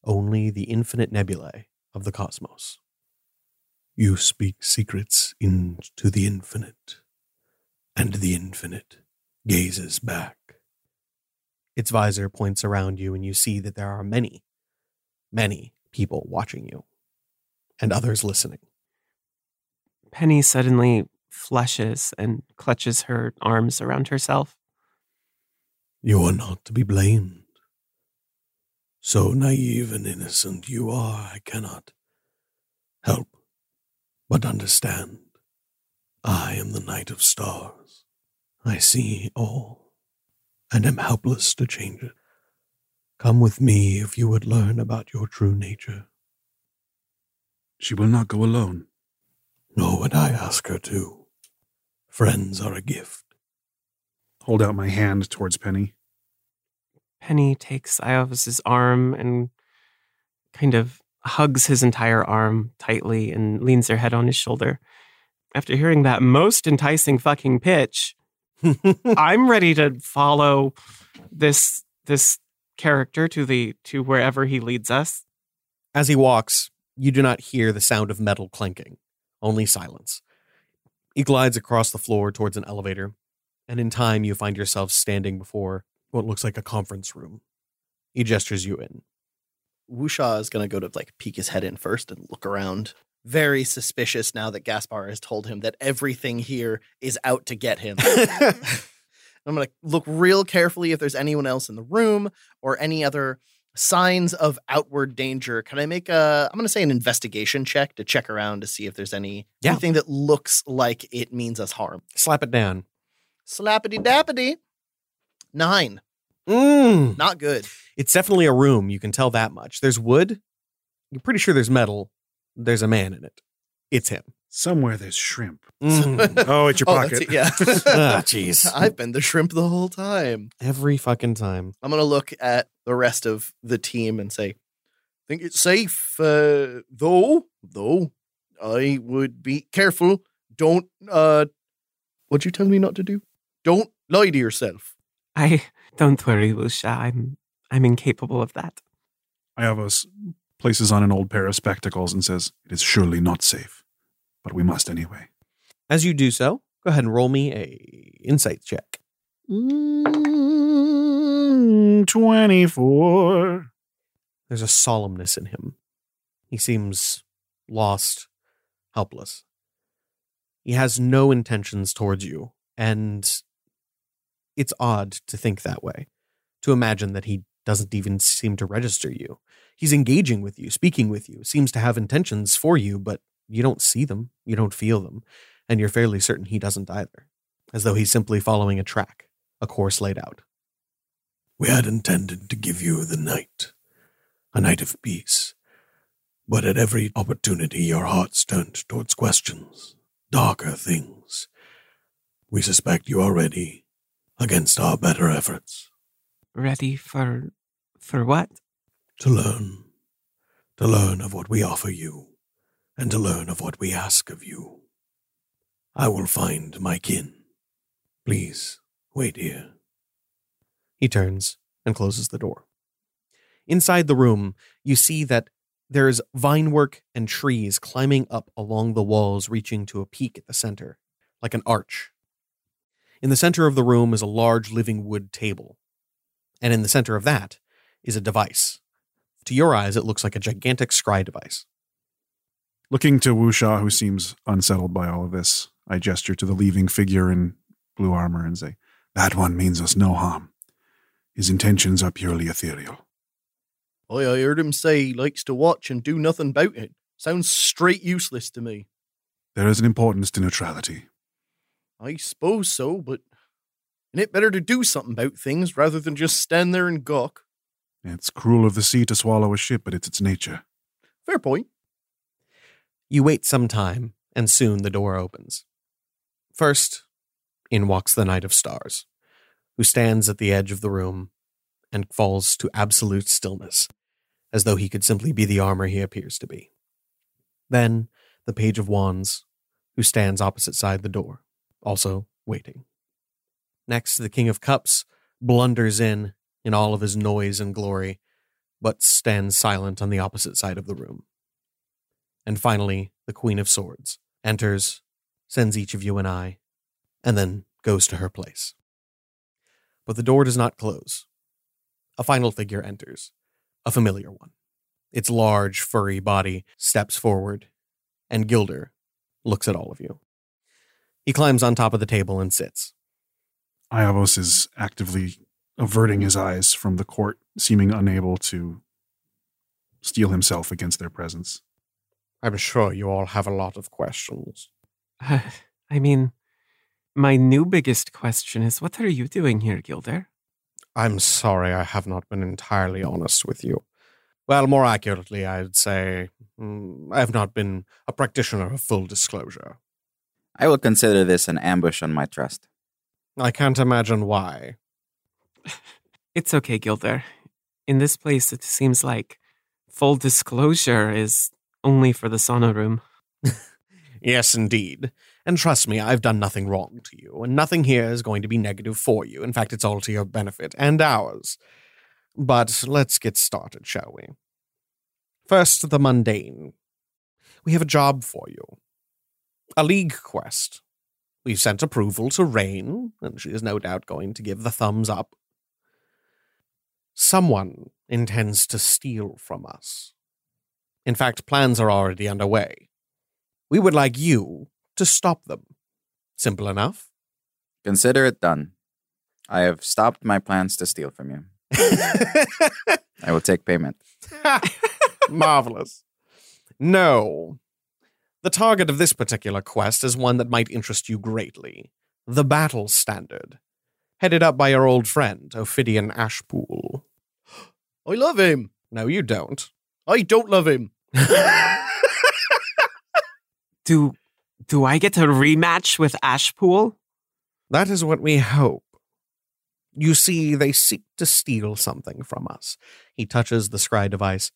only the infinite nebulae of the cosmos. You speak secrets into the infinite, and the infinite gazes back. Its visor points around you, and you see that there are many, many people watching you, and others listening. Penny suddenly flushes and clutches her arms around herself. You are not to be blamed. So naive and innocent you are, I cannot help but understand. I am the Knight of Stars. I see all, and am helpless to change it. Come with me if you would learn about your true nature. She will not go alone. Nor would I ask her to. Friends are a gift. Hold out my hand towards Penny. Penny takes Iavos's arm and kind of hugs his entire arm tightly and leans her head on his shoulder. After hearing that most enticing fucking pitch, I'm ready to follow this this character to the to wherever he leads us. As he walks, you do not hear the sound of metal clanking, only silence. He glides across the floor towards an elevator, and in time you find yourself standing before what looks like a conference room. He gestures you in. Wusha is going to go to like peek his head in first and look around. Very suspicious now that Gaspar has told him that everything here is out to get him. I'm going to look real carefully if there's anyone else in the room or any other signs of outward danger. Can I make a I'm going to say an investigation check to check around to see if there's any Yeah. anything that looks like it means us harm. Slap it down. Slappity dappity. 9. Mm. Not good. It's definitely a room. You can tell that much. There's wood. You're pretty sure there's metal. There's a man in it. It's him. Somewhere there's shrimp. Mm. Oh, it's your Oh, pocket. that's it, yeah. Ah, jeez. I've been the shrimp the whole time. Every fucking time. I'm gonna look at the rest of the team and say, "Think it's safe, uh, though. Though I would be careful. Don't. Uh, what'd you tell me not to do? Don't lie to yourself. I don't worry, Wusha. I'm I'm incapable of that. Iavos places on an old pair of spectacles and says, It is surely not safe, but we must anyway. As you do so, go ahead and roll me a insight check. Mm, 24. There's a solemnness in him. He seems lost, helpless. He has no intentions towards you, and it's odd to think that way, to imagine that he doesn't even seem to register you. He's engaging with you, speaking with you, seems to have intentions for you, but you don't see them, you don't feel them, and you're fairly certain he doesn't either, as though he's simply following a track, a course laid out. We had intended to give you the night, a night of peace. But at every opportunity, your hearts turned towards questions, darker things. We suspect you are ready against our better efforts. ready for. for what? To learn. To learn of what we offer you, and to learn of what we ask of you. I will find my kin. Please, wait here. He turns and closes the door. Inside the room, you see that there's vinework and trees climbing up along the walls, reaching to a peak at the center, like an arch. In the center of the room is a large living wood table, and in the center of that is a device. To your eyes, it looks like a gigantic scry device. Looking to Wusha, who seems unsettled by all of this, I gesture to the leaving figure in blue armor and say, That one means us no harm. His intentions are purely ethereal. Boy, I heard him say he likes to watch and do nothing about it. Sounds straight useless to me. There is an importance to neutrality. I suppose so, but isn't it better to do something about things rather than just stand there and gawk? It's cruel of the sea to swallow a ship, but it's its nature. Fair point. You wait some time, and soon the door opens. First, in walks the Knight of Stars, who stands at the edge of the room and falls to absolute stillness, as though he could simply be the armor he appears to be. Then, the Page of Wands, who stands opposite side the door, also waiting. Next, the King of Cups blunders in in all of his noise and glory, but stands silent on the opposite side of the room. And finally, the Queen of Swords enters, sends each of you an eye, and then goes to her place. But the door does not close. A final figure enters, a familiar one. Its large, furry body steps forward, and Gilder looks at all of you. He climbs on top of the table and sits. Iavos is actively averting his eyes from the court, seeming unable to steel himself against their presence. I'm sure you all have a lot of questions. Uh, I mean, my new biggest question is what are you doing here, Gilder? I'm sorry I have not been entirely honest with you. Well, more accurately, I'd say mm, I have not been a practitioner of full disclosure. I will consider this an ambush on my trust. I can't imagine why. It's okay, Gilder. In this place, it seems like full disclosure is only for the sauna room. Yes, indeed. And trust me, I've done nothing wrong to you, and nothing here is going to be negative for you. In fact, it's all to your benefit and ours. But let's get started, shall we? First, the mundane. We have a job for you. A league quest. We've sent approval to Rain, and she is no doubt going to give the thumbs up. Someone intends to steal from us. In fact, plans are already underway. We would like you to stop them. Simple enough. Consider it done. I have stopped my plans to steal from you. I will take payment. Marvelous. No. The target of this particular quest is one that might interest you greatly the Battle Standard, headed up by your old friend, Ophidian Ashpool. I love him. No, you don't. I don't love him. Do do I get a rematch with Ashpool? That is what we hope. You see, they seek to steal something from us. He touches the scry device,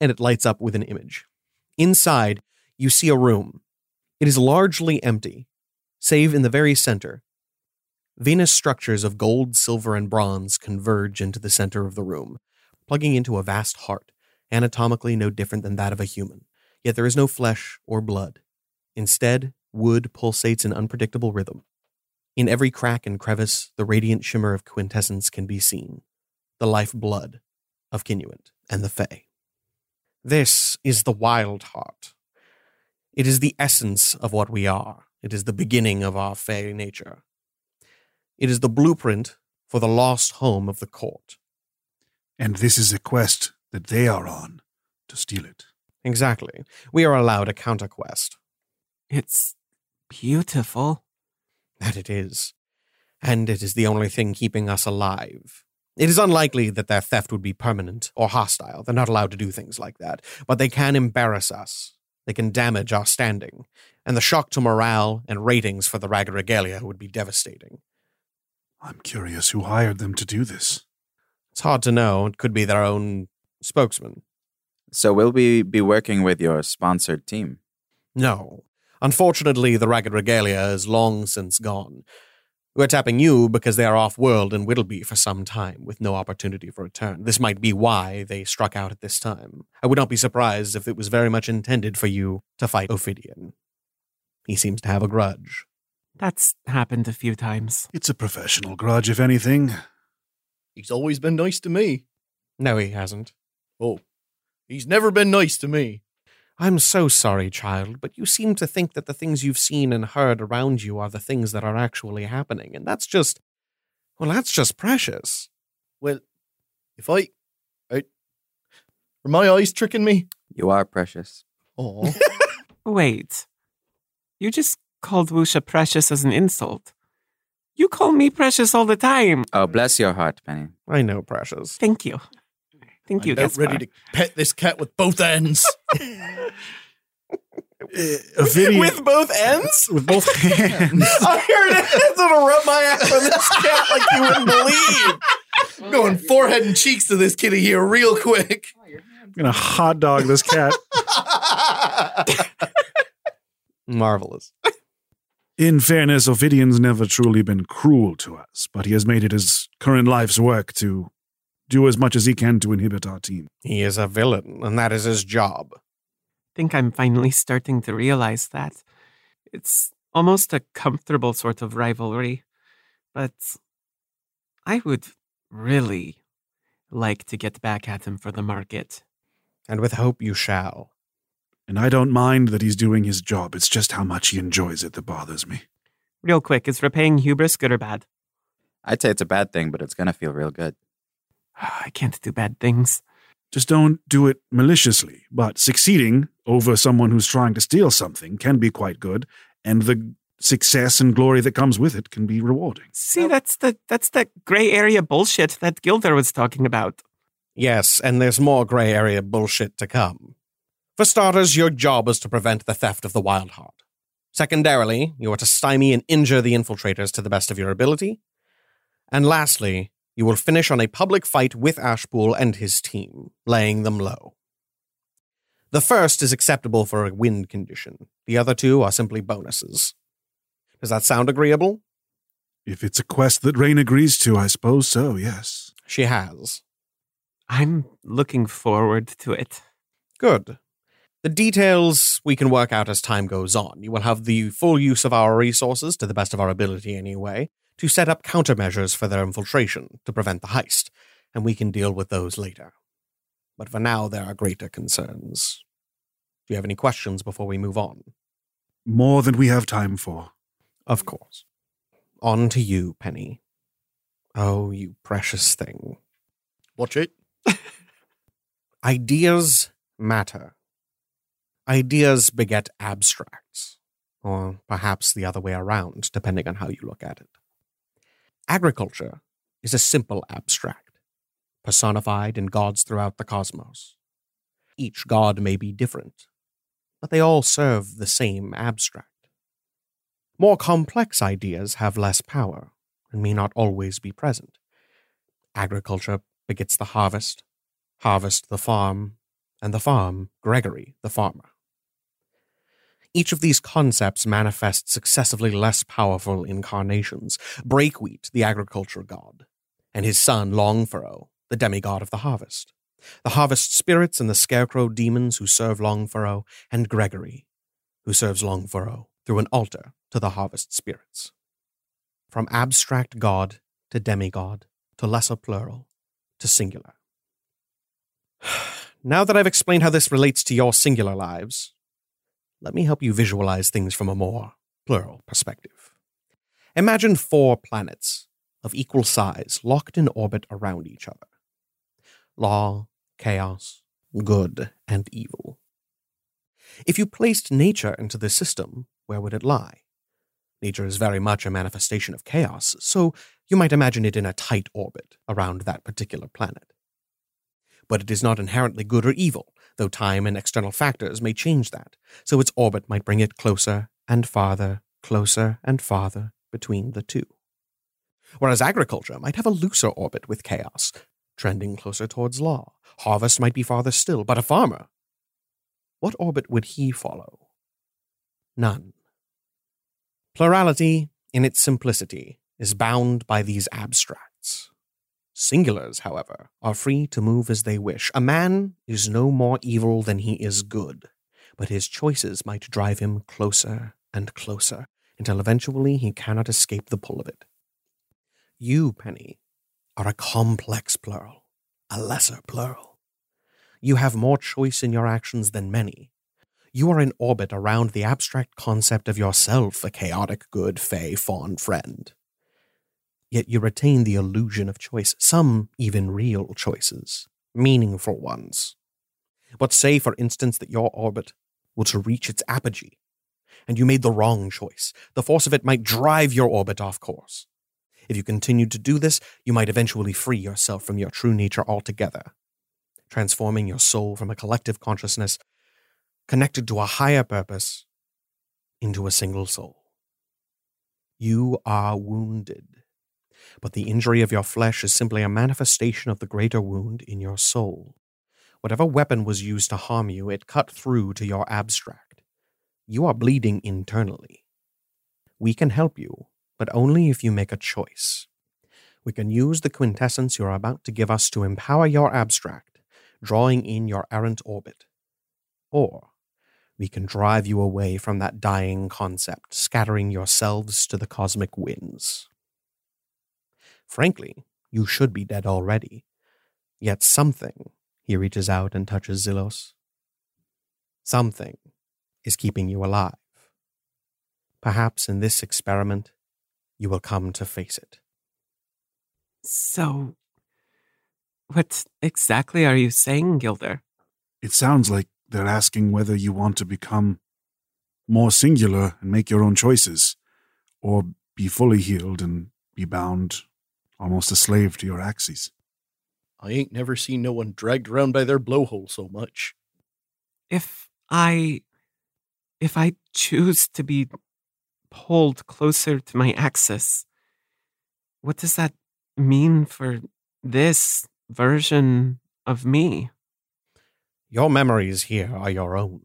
and it lights up with an image. Inside, you see a room. It is largely empty, save in the very center. Venous structures of gold, silver, and bronze converge into the center of the room, plugging into a vast heart, anatomically no different than that of a human. Yet there is no flesh or blood. Instead, wood pulsates in unpredictable rhythm. In every crack and crevice, the radiant shimmer of quintessence can be seen, the life blood of Kinuant and the Fae. This is the wild heart. It is the essence of what we are. It is the beginning of our Fae nature. It is the blueprint for the lost home of the court. And this is a quest that they are on to steal it. Exactly. We are allowed a counter quest. It's beautiful. That it is. And it is the only thing keeping us alive. It is unlikely that their theft would be permanent or hostile. They're not allowed to do things like that. But they can embarrass us. They can damage our standing. And the shock to morale and ratings for the Ragged Regalia would be devastating. I'm curious who hired them to do this. It's hard to know. It could be their own spokesman. So will we be working with your sponsored team? No. Unfortunately, the Ragged Regalia is long since gone. We're tapping you because they are off world and will be for some time, with no opportunity for return. This might be why they struck out at this time. I would not be surprised if it was very much intended for you to fight Ophidian. He seems to have a grudge. That's happened a few times. It's a professional grudge, if anything. He's always been nice to me. No, he hasn't. Oh, he's never been nice to me. I'm so sorry, child, but you seem to think that the things you've seen and heard around you are the things that are actually happening, and that's just. Well, that's just precious. Well, if I. I are my eyes tricking me? You are precious. Oh. Wait. You just called Wusha precious as an insult. You call me precious all the time. Oh, bless your heart, Penny. I know, precious. Thank you. Thank you, I'm about Gaspar. ready to pet this cat with both ends. Ophidian, With both ends? with both hands. Oh, I heard it. It's gonna rub my ass on this cat like you wouldn't believe. I'm going forehead and cheeks to this kitty here real quick. I'm gonna hot dog this cat. Marvelous. In fairness, Ophidian's never truly been cruel to us, but he has made it his current life's work to do as much as he can to inhibit our team. He is a villain, and that is his job. Think I'm finally starting to realize that. It's almost a comfortable sort of rivalry, but I would really like to get back at him for the market. And with hope you shall. And I don't mind that he's doing his job. It's just how much he enjoys it that bothers me. Real quick, is repaying hubris good or bad? I'd say it's a bad thing, but it's gonna feel real good. I can't do bad things. Just don't do it maliciously. But succeeding over someone who's trying to steal something can be quite good, and the success and glory that comes with it can be rewarding. See, that's the that's the gray area bullshit that Gilder was talking about. Yes, and there's more gray area bullshit to come. For starters, your job is to prevent the theft of the Wild Heart. Secondarily, you are to stymie and injure the infiltrators to the best of your ability. And lastly, you will finish on a public fight with Ashpool and his team, laying them low. The first is acceptable for a wind condition. The other two are simply bonuses. Does that sound agreeable? If it's a quest that Rain agrees to, I suppose so, yes. She has. I'm looking forward to it. Good. The details we can work out as time goes on. You will have the full use of our resources, to the best of our ability anyway, to set up countermeasures for their infiltration to prevent the heist, and we can deal with those later. But for now, there are greater concerns. Do you have any questions before we move on? More than we have time for. Of course. On to you, Penny. Oh, you precious thing. Watch it. Ideas matter. Ideas beget abstracts, or perhaps the other way around, depending on how you look at it. Agriculture is a simple abstract, personified in gods throughout the cosmos. Each god may be different, but they all serve the same abstract. More complex ideas have less power and may not always be present. Agriculture begets the harvest, harvest the farm, and the farm, Gregory, the farmer. Each of these concepts manifests successively less powerful incarnations Breakwheat, the agriculture god, and his son, Longfurrow, the demigod of the harvest, the harvest spirits and the scarecrow demons who serve Longfurrow, and Gregory, who serves Longfurrow through an altar to the harvest spirits. From abstract god to demigod to lesser plural to singular. Now that I've explained how this relates to your singular lives, let me help you visualize things from a more plural perspective. Imagine four planets of equal size locked in orbit around each other law, chaos, good, and evil. If you placed nature into the system, where would it lie? Nature is very much a manifestation of chaos, so you might imagine it in a tight orbit around that particular planet. But it is not inherently good or evil, though time and external factors may change that, so its orbit might bring it closer and farther, closer and farther between the two. Whereas agriculture might have a looser orbit with chaos, trending closer towards law. Harvest might be farther still, but a farmer. What orbit would he follow? None. Plurality, in its simplicity, is bound by these abstracts. Singulars, however, are free to move as they wish. A man is no more evil than he is good, but his choices might drive him closer and closer until eventually he cannot escape the pull of it. You, Penny, are a complex plural, a lesser plural. You have more choice in your actions than many. You are in orbit around the abstract concept of yourself, a chaotic, good, fey, fawn friend. Yet you retain the illusion of choice, some even real choices, meaningful ones. But say, for instance, that your orbit were to reach its apogee, and you made the wrong choice. The force of it might drive your orbit off course. If you continued to do this, you might eventually free yourself from your true nature altogether, transforming your soul from a collective consciousness connected to a higher purpose into a single soul. You are wounded, but the injury of your flesh is simply a manifestation of the greater wound in your soul. Whatever weapon was used to harm you, it cut through to your abstract. You are bleeding internally. We can help you, but only if you make a choice. We can use the quintessence you're about to give us to empower your abstract, drawing in your errant orbit. Or we can drive you away from that dying concept, scattering yourselves to the cosmic winds. Frankly, you should be dead already. Yet something, he reaches out and touches Zillos. Something is keeping you alive. Perhaps in this experiment, you will come to face it. So, what exactly are you saying, Gilder? It sounds like they're asking whether you want to become more singular and make your own choices, or be fully healed and be bound, almost a slave to your axes. I ain't never seen no one dragged around by their blowhole so much. If I. if I choose to be pulled closer to my axis, what does that mean for this version of me? Your memories here are your own.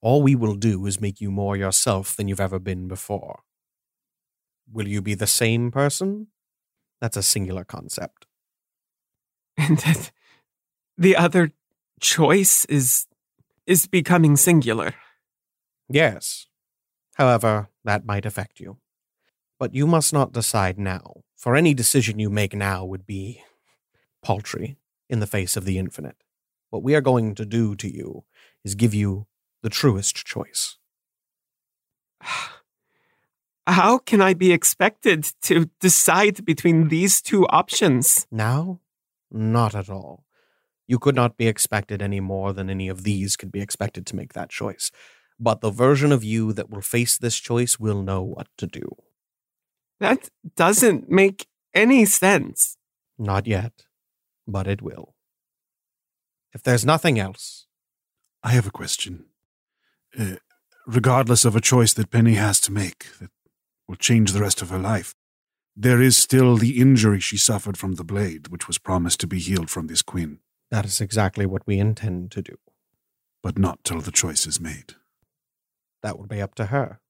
All we will do is make you more yourself than you've ever been before. Will you be the same person? That's a singular concept. And that the other choice is is becoming singular. Yes. However, that might affect you. But you must not decide now, for any decision you make now would be paltry in the face of the infinite. What we are going to do to you is give you the truest choice. How can I be expected to decide between these two options? Now? Not at all. You could not be expected any more than any of these could be expected to make that choice. But the version of you that will face this choice will know what to do. That doesn't make any sense. Not yet, but it will. If there's nothing else. I have a question. Uh, regardless of a choice that Penny has to make that will change the rest of her life, there is still the injury she suffered from the blade, which was promised to be healed from this queen. That is exactly what we intend to do. But not till the choice is made. That would be up to her.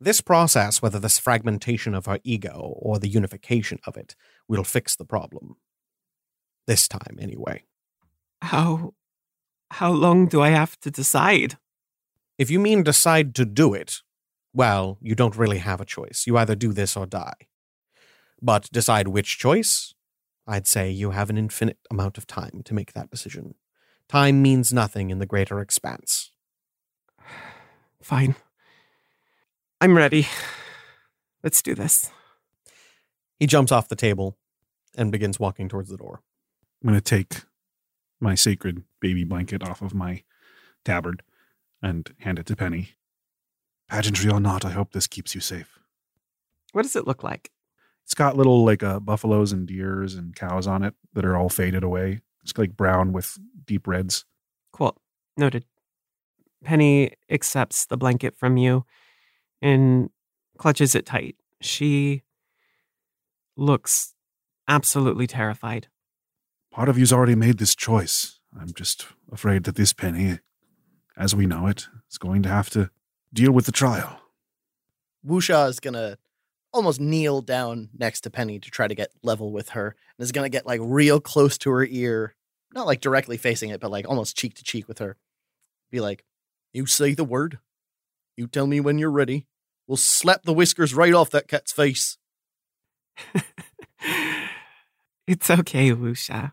This process, whether this fragmentation of her ego or the unification of it, will fix the problem. This time, anyway. How how long do I have to decide? If you mean decide to do it, well, you don't really have a choice. You either do this or die. But decide which choice? I'd say you have an infinite amount of time to make that decision. Time means nothing in the greater expanse. Fine. I'm ready. Let's do this. He jumps off the table and begins walking towards the door. I'm going to take my sacred baby blanket off of my tabard and hand it to Penny. Pageantry or not, I hope this keeps you safe. What does it look like? It's got little like uh, buffaloes and deers and cows on it that are all faded away. It's like brown with deep reds. Cool. Noted. Penny accepts the blanket from you and clutches it tight. She looks absolutely terrified. Part of you's already made this choice. I'm just afraid that this penny, as we know it, is going to have to deal with the trial. Wusha is gonna almost kneel down next to Penny to try to get level with her, and is gonna get like real close to her ear, not like directly facing it, but like almost cheek to cheek with her. Be like, "You say the word. You tell me when you're ready. We'll slap the whiskers right off that cat's face." It's okay, Wusha.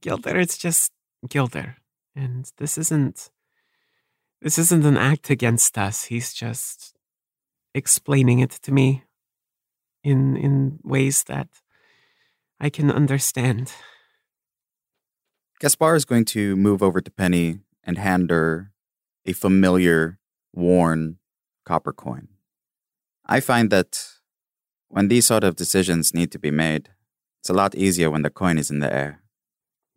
Gilder, it's just Gilder. And this isn't this isn't an act against us. He's just explaining it to me in in ways that I can understand. Gaspar is going to move over to Penny and hand her a familiar, worn copper coin. I find that when these sort of decisions need to be made, it's a lot easier when the coin is in the air.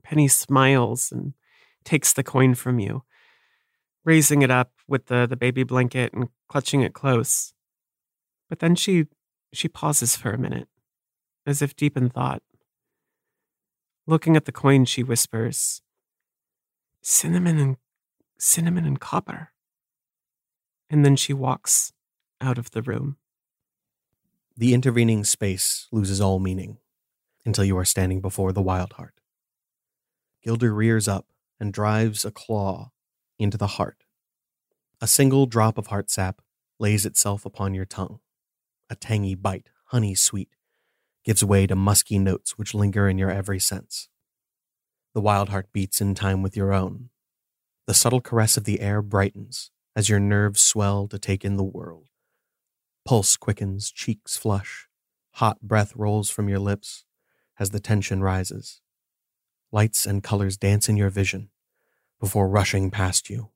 Penny smiles and takes the coin from you, raising it up with the, the baby blanket and clutching it close. But then she she pauses for a minute, as if deep in thought. Looking at the coin, she whispers, Cinnamon and cinnamon and copper. And then she walks out of the room. The intervening space loses all meaning until you are standing before the wild heart. Gilder rears up and drives a claw into the heart. A single drop of heart sap lays itself upon your tongue. A tangy bite, honey sweet, gives way to musky notes which linger in your every sense. The wild heart beats in time with your own. The subtle caress of the air brightens as your nerves swell to take in the world. Pulse quickens, cheeks flush, hot breath rolls from your lips as the tension rises. Lights and colors dance in your vision before rushing past you.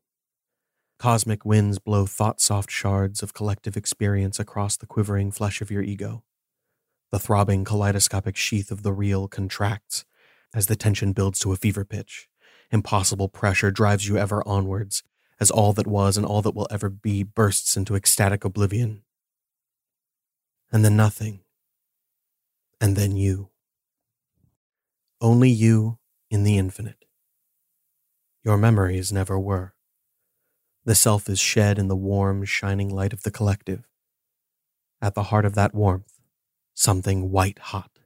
Cosmic winds blow thought soft shards of collective experience across the quivering flesh of your ego. The throbbing kaleidoscopic sheath of the real contracts as the tension builds to a fever pitch. Impossible pressure drives you ever onwards as all that was and all that will ever be bursts into ecstatic oblivion. And then nothing. And then you. Only you in the infinite. Your memories never were. The self is shed in the warm, shining light of the collective. At the heart of that warmth, something white hot,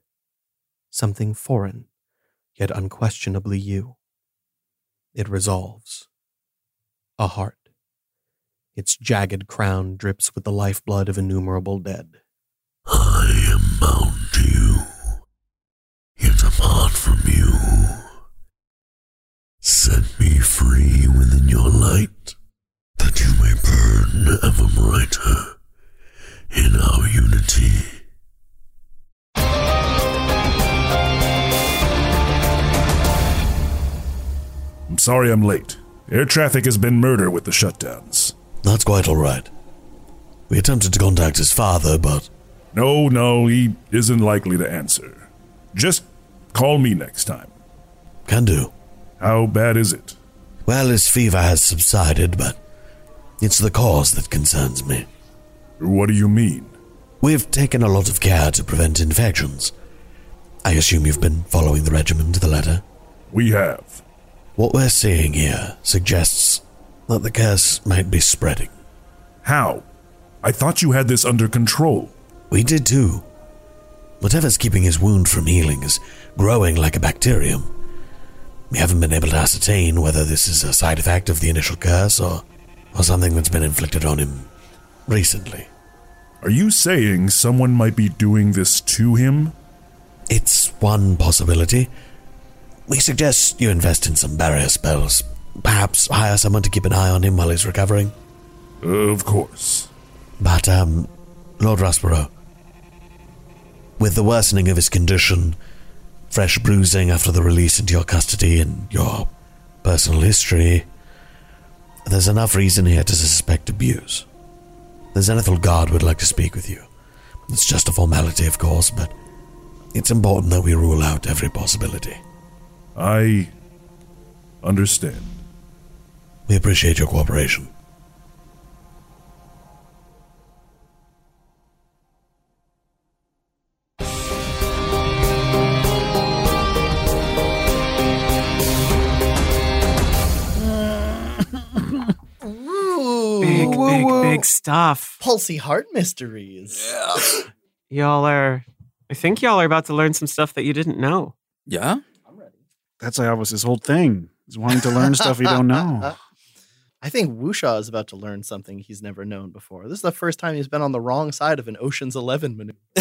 something foreign, yet unquestionably you. It resolves. A heart. Its jagged crown drips with the lifeblood of innumerable dead. I am bound to you, yet apart from you. Set me free within your light, that you may burn ever brighter in our unity. I'm sorry I'm late. Air traffic has been murder with the shutdowns. That's quite all right. We attempted to contact his father, but No, no, he isn't likely to answer. Just call me next time. can do. How bad is it? Well, his fever has subsided, but it's the cause that concerns me. What do you mean? We've taken a lot of care to prevent infections. I assume you've been following the regimen to the letter. We have. What we're seeing here suggests that the curse might be spreading. How? I thought you had this under control. We did too. Whatever's keeping his wound from healing is growing like a bacterium. We haven't been able to ascertain whether this is a side effect of the initial curse or, or something that's been inflicted on him recently. Are you saying someone might be doing this to him? It's one possibility. We suggest you invest in some barrier spells. Perhaps hire someone to keep an eye on him while he's recovering. Of course. But, um, Lord Rossborough, with the worsening of his condition, fresh bruising after the release into your custody, and your personal history, there's enough reason here to suspect abuse. The Zenithal Guard would like to speak with you. It's just a formality, of course, but it's important that we rule out every possibility. I understand. We appreciate your cooperation. big, big, big stuff. Pulsy heart mysteries. Yeah. y'all are. I think y'all are about to learn some stuff that you didn't know. Yeah. That's Iavos' whole thing. Is wanting to learn stuff you don't know. I think Wusha is about to learn something he's never known before. This is the first time he's been on the wrong side of an Ocean's Eleven maneuver.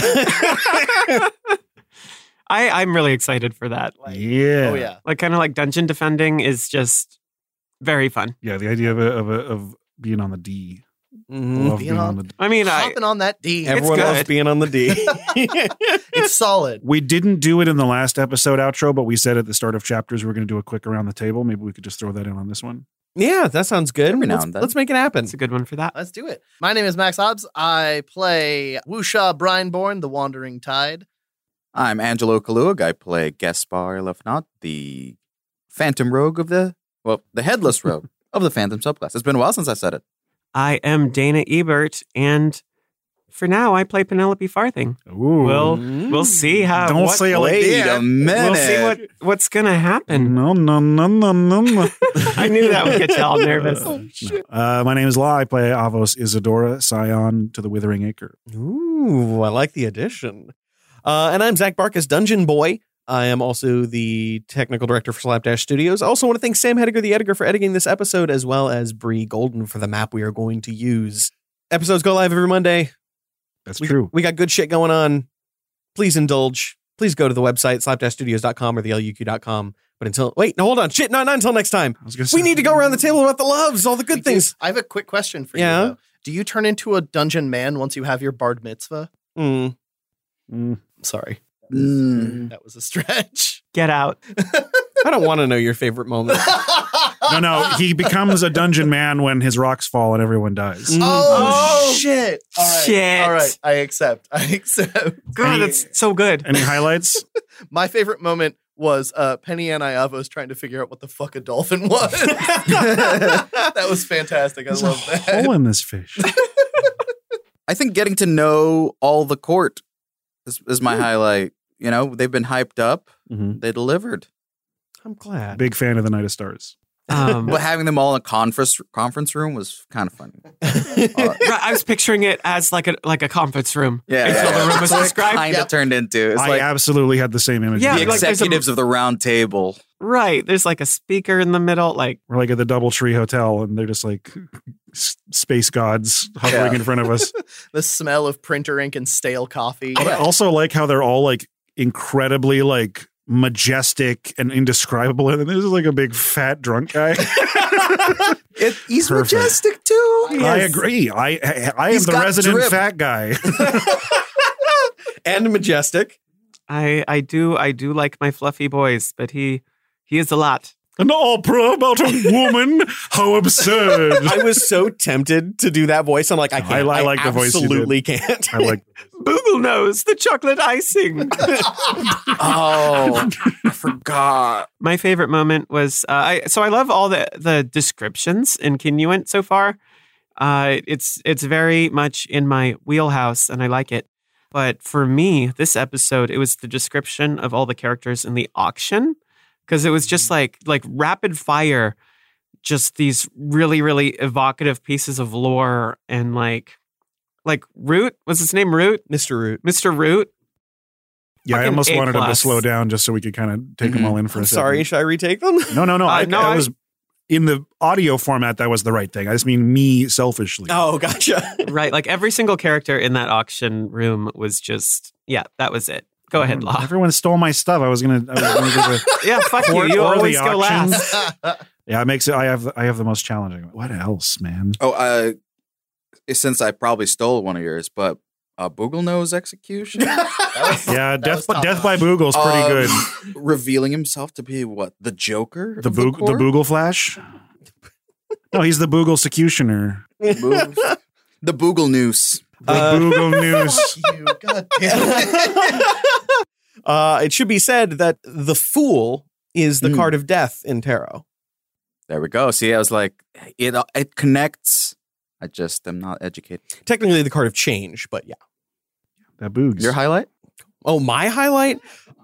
I, I'm really excited for that. Yeah. Oh yeah. Like kind of like dungeon defending is just very fun. Yeah, the idea of a, of, a, of being on the D. Mhm. Being being on- on the D. I mean, I Hopping on that D. Everyone loves being on the D. it's solid. We didn't do it in the last episode outro, but we said at the start of chapters we are going to do a quick around the table. Maybe we could just throw that in on this one. yeah, that sounds good. Every let's, and then. let's make it happen. it's a good one for that. Let's do it. My name is Max Hobbs. I play Wusha Brineborn, the Wandering Tide. I'm Angelo Kaluag. I play Gaspar Lefnot, the Phantom Rogue of the, well, the Headless Rogue of the Phantom subclass. It's been a while since I said it. I am Dana Ebert, and for now, I play Penelope Farthing. Ooh. We'll we'll see how. Don't what, say it like Wait that. a minute. We'll see what what's gonna happen. No, no, no, no, no, no. I knew that would get you all nervous. Uh, my name is La. I play Iavos Isadora, Scion to the Withering Acre. Ooh, I like the addition. Uh, and I'm Zach Barkus, Dungeon Boy. I am also the technical director for Slapdash Studios. I also want to thank Sam Hediger, the editor, for editing this episode, as well as Bree Golden for the map we are going to use. Episodes go live every Monday. That's we, true. We got good shit going on. Please indulge. Please go to the website, slapdashstudios.com or the luq.com. But until, wait, no, hold on. Shit, no, not until next time. I was gonna We say- need to go around the table about the loves, all the good things. I have a quick question for Yeah? you. Though. Do you turn into a dungeon man once you have your bard mitzvah? Mm. Mm. Sorry. Mm. That was a stretch. Get out. I don't want to know your favorite moment. No, no. He becomes a dungeon man when his rocks fall and everyone dies. Mm. Oh, shit. All right. Shit. All right. I accept. I accept. God, Any- that's so good. Any highlights? My favorite moment was uh, Penny and Iavos trying to figure out what the fuck a dolphin was. that was fantastic. I There's a love that. hole in this fish. I think getting to know all the court is, is my highlight. You know, they've been hyped up. Mhm. They delivered. I'm glad. Big fan of the Knight of Stars. Um, But having them all in a conference conference room was kind of funny. right, I was picturing it as like a like a conference room. Yeah, until the room was described. Kind of turned into it's I like absolutely had the same image. Yeah, the like a- executives of the round table. Right. There's like a speaker in the middle. Like We're like at the Doubletree Hotel, and they're just like space gods hovering Yeah. in front of us. the smell of printer ink and stale coffee. I also like how they're all like incredibly like majestic and indescribable, and there's like a big fat drunk guy. It, he's Perfect. majestic too. I agree. I I, I am the resident drip. fat guy. and majestic. I I do I do like my fluffy boys, but he he is a lot. An opera about a woman? How absurd! I was so tempted to do that voice. I'm like, I can't. I- I I, like the voice. Absolutely can't. I like. Bugelnose, the chocolate icing. Oh, I forgot. my favorite moment was uh, I so I love all the the descriptions in Kinuant so far. Uh, it's it's very much in my wheelhouse and I like it. But for me, this episode, it was the description of all the characters in the auction because it was just like like rapid fire, just these really really evocative pieces of lore and like like Root was his name Root Mr. Root. Mr. Root. Yeah, I almost wanted him to slow down just so we could kind of take them Mhm. all in for I'm a second. sorry. Should I retake them? No, no, no. Uh, I, no, that I- was in the audio format. That was the right thing. I just mean me selfishly. Oh, gotcha. right like every single character in that auction room was just yeah that was it go ahead law Everyone stole my stuff. I was gonna. I was gonna do the, yeah fuck you you or the always go auction. last yeah, it makes it. I have. I have the most challenging. What else, man? Oh, uh, since I probably stole one of yours, but uh, Bugelnose execution. Yeah, death. top Death by notch. Boogle's pretty Um, good. revealing himself to be what the Joker. The of boog, the court? Boogle Flash. No, he's the Boogle Secutioner. Moves. the Boogle Noose. The Uh, Boogle News. you. God damn it. uh, it should be said that the fool is the Mm. card of death in tarot. There we go. See, I was like, it it connects. I just am not educated. Technically, the card of change, but yeah. That Boogs. Your highlight? Oh, my highlight.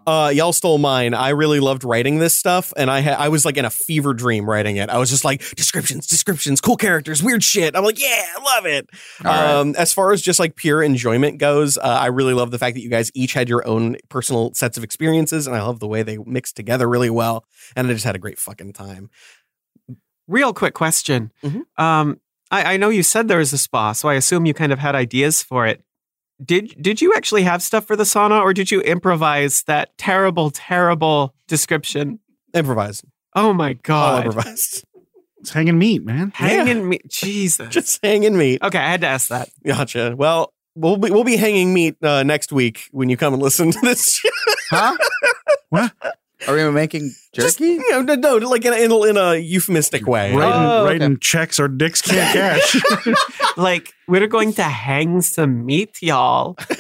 Uh, y'all stole mine. I really loved writing this stuff, and I ha- I was like in a fever dream writing it. I was just like descriptions, descriptions, cool characters, weird shit. I'm like, yeah, I love it. Right. Um, as far as just like pure enjoyment goes, uh, I really love the fact that you guys each had your own personal sets of experiences, and I love the way they mixed together really well. And I just had a great fucking time. Real quick question. Mhm. Um, I, I know you said there was a spa, so I assume you kind of had ideas for it. Did did you actually have stuff for the sauna, or did you improvise that terrible, terrible description? Improvise. Oh my All god! improvised. It's hanging meat, man. Hanging meat. Jesus. just hanging meat. okay, I had to ask that. Gotcha. Well, we'll be we'll be hanging meat uh, next week when you come and listen to this. Huh? What? Are we making Just, jerky? you know, no, no, like in a, in a, in a euphemistic way. Writing, Oh, okay. writing checks our dicks can't cash. Like we're going to hang some meat, y'all.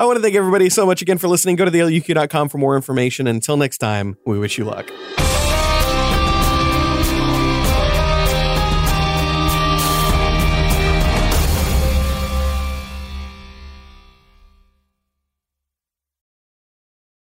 I want to thank everybody so much again for listening. Go to theuq.com for more information. Until next time, we wish you luck.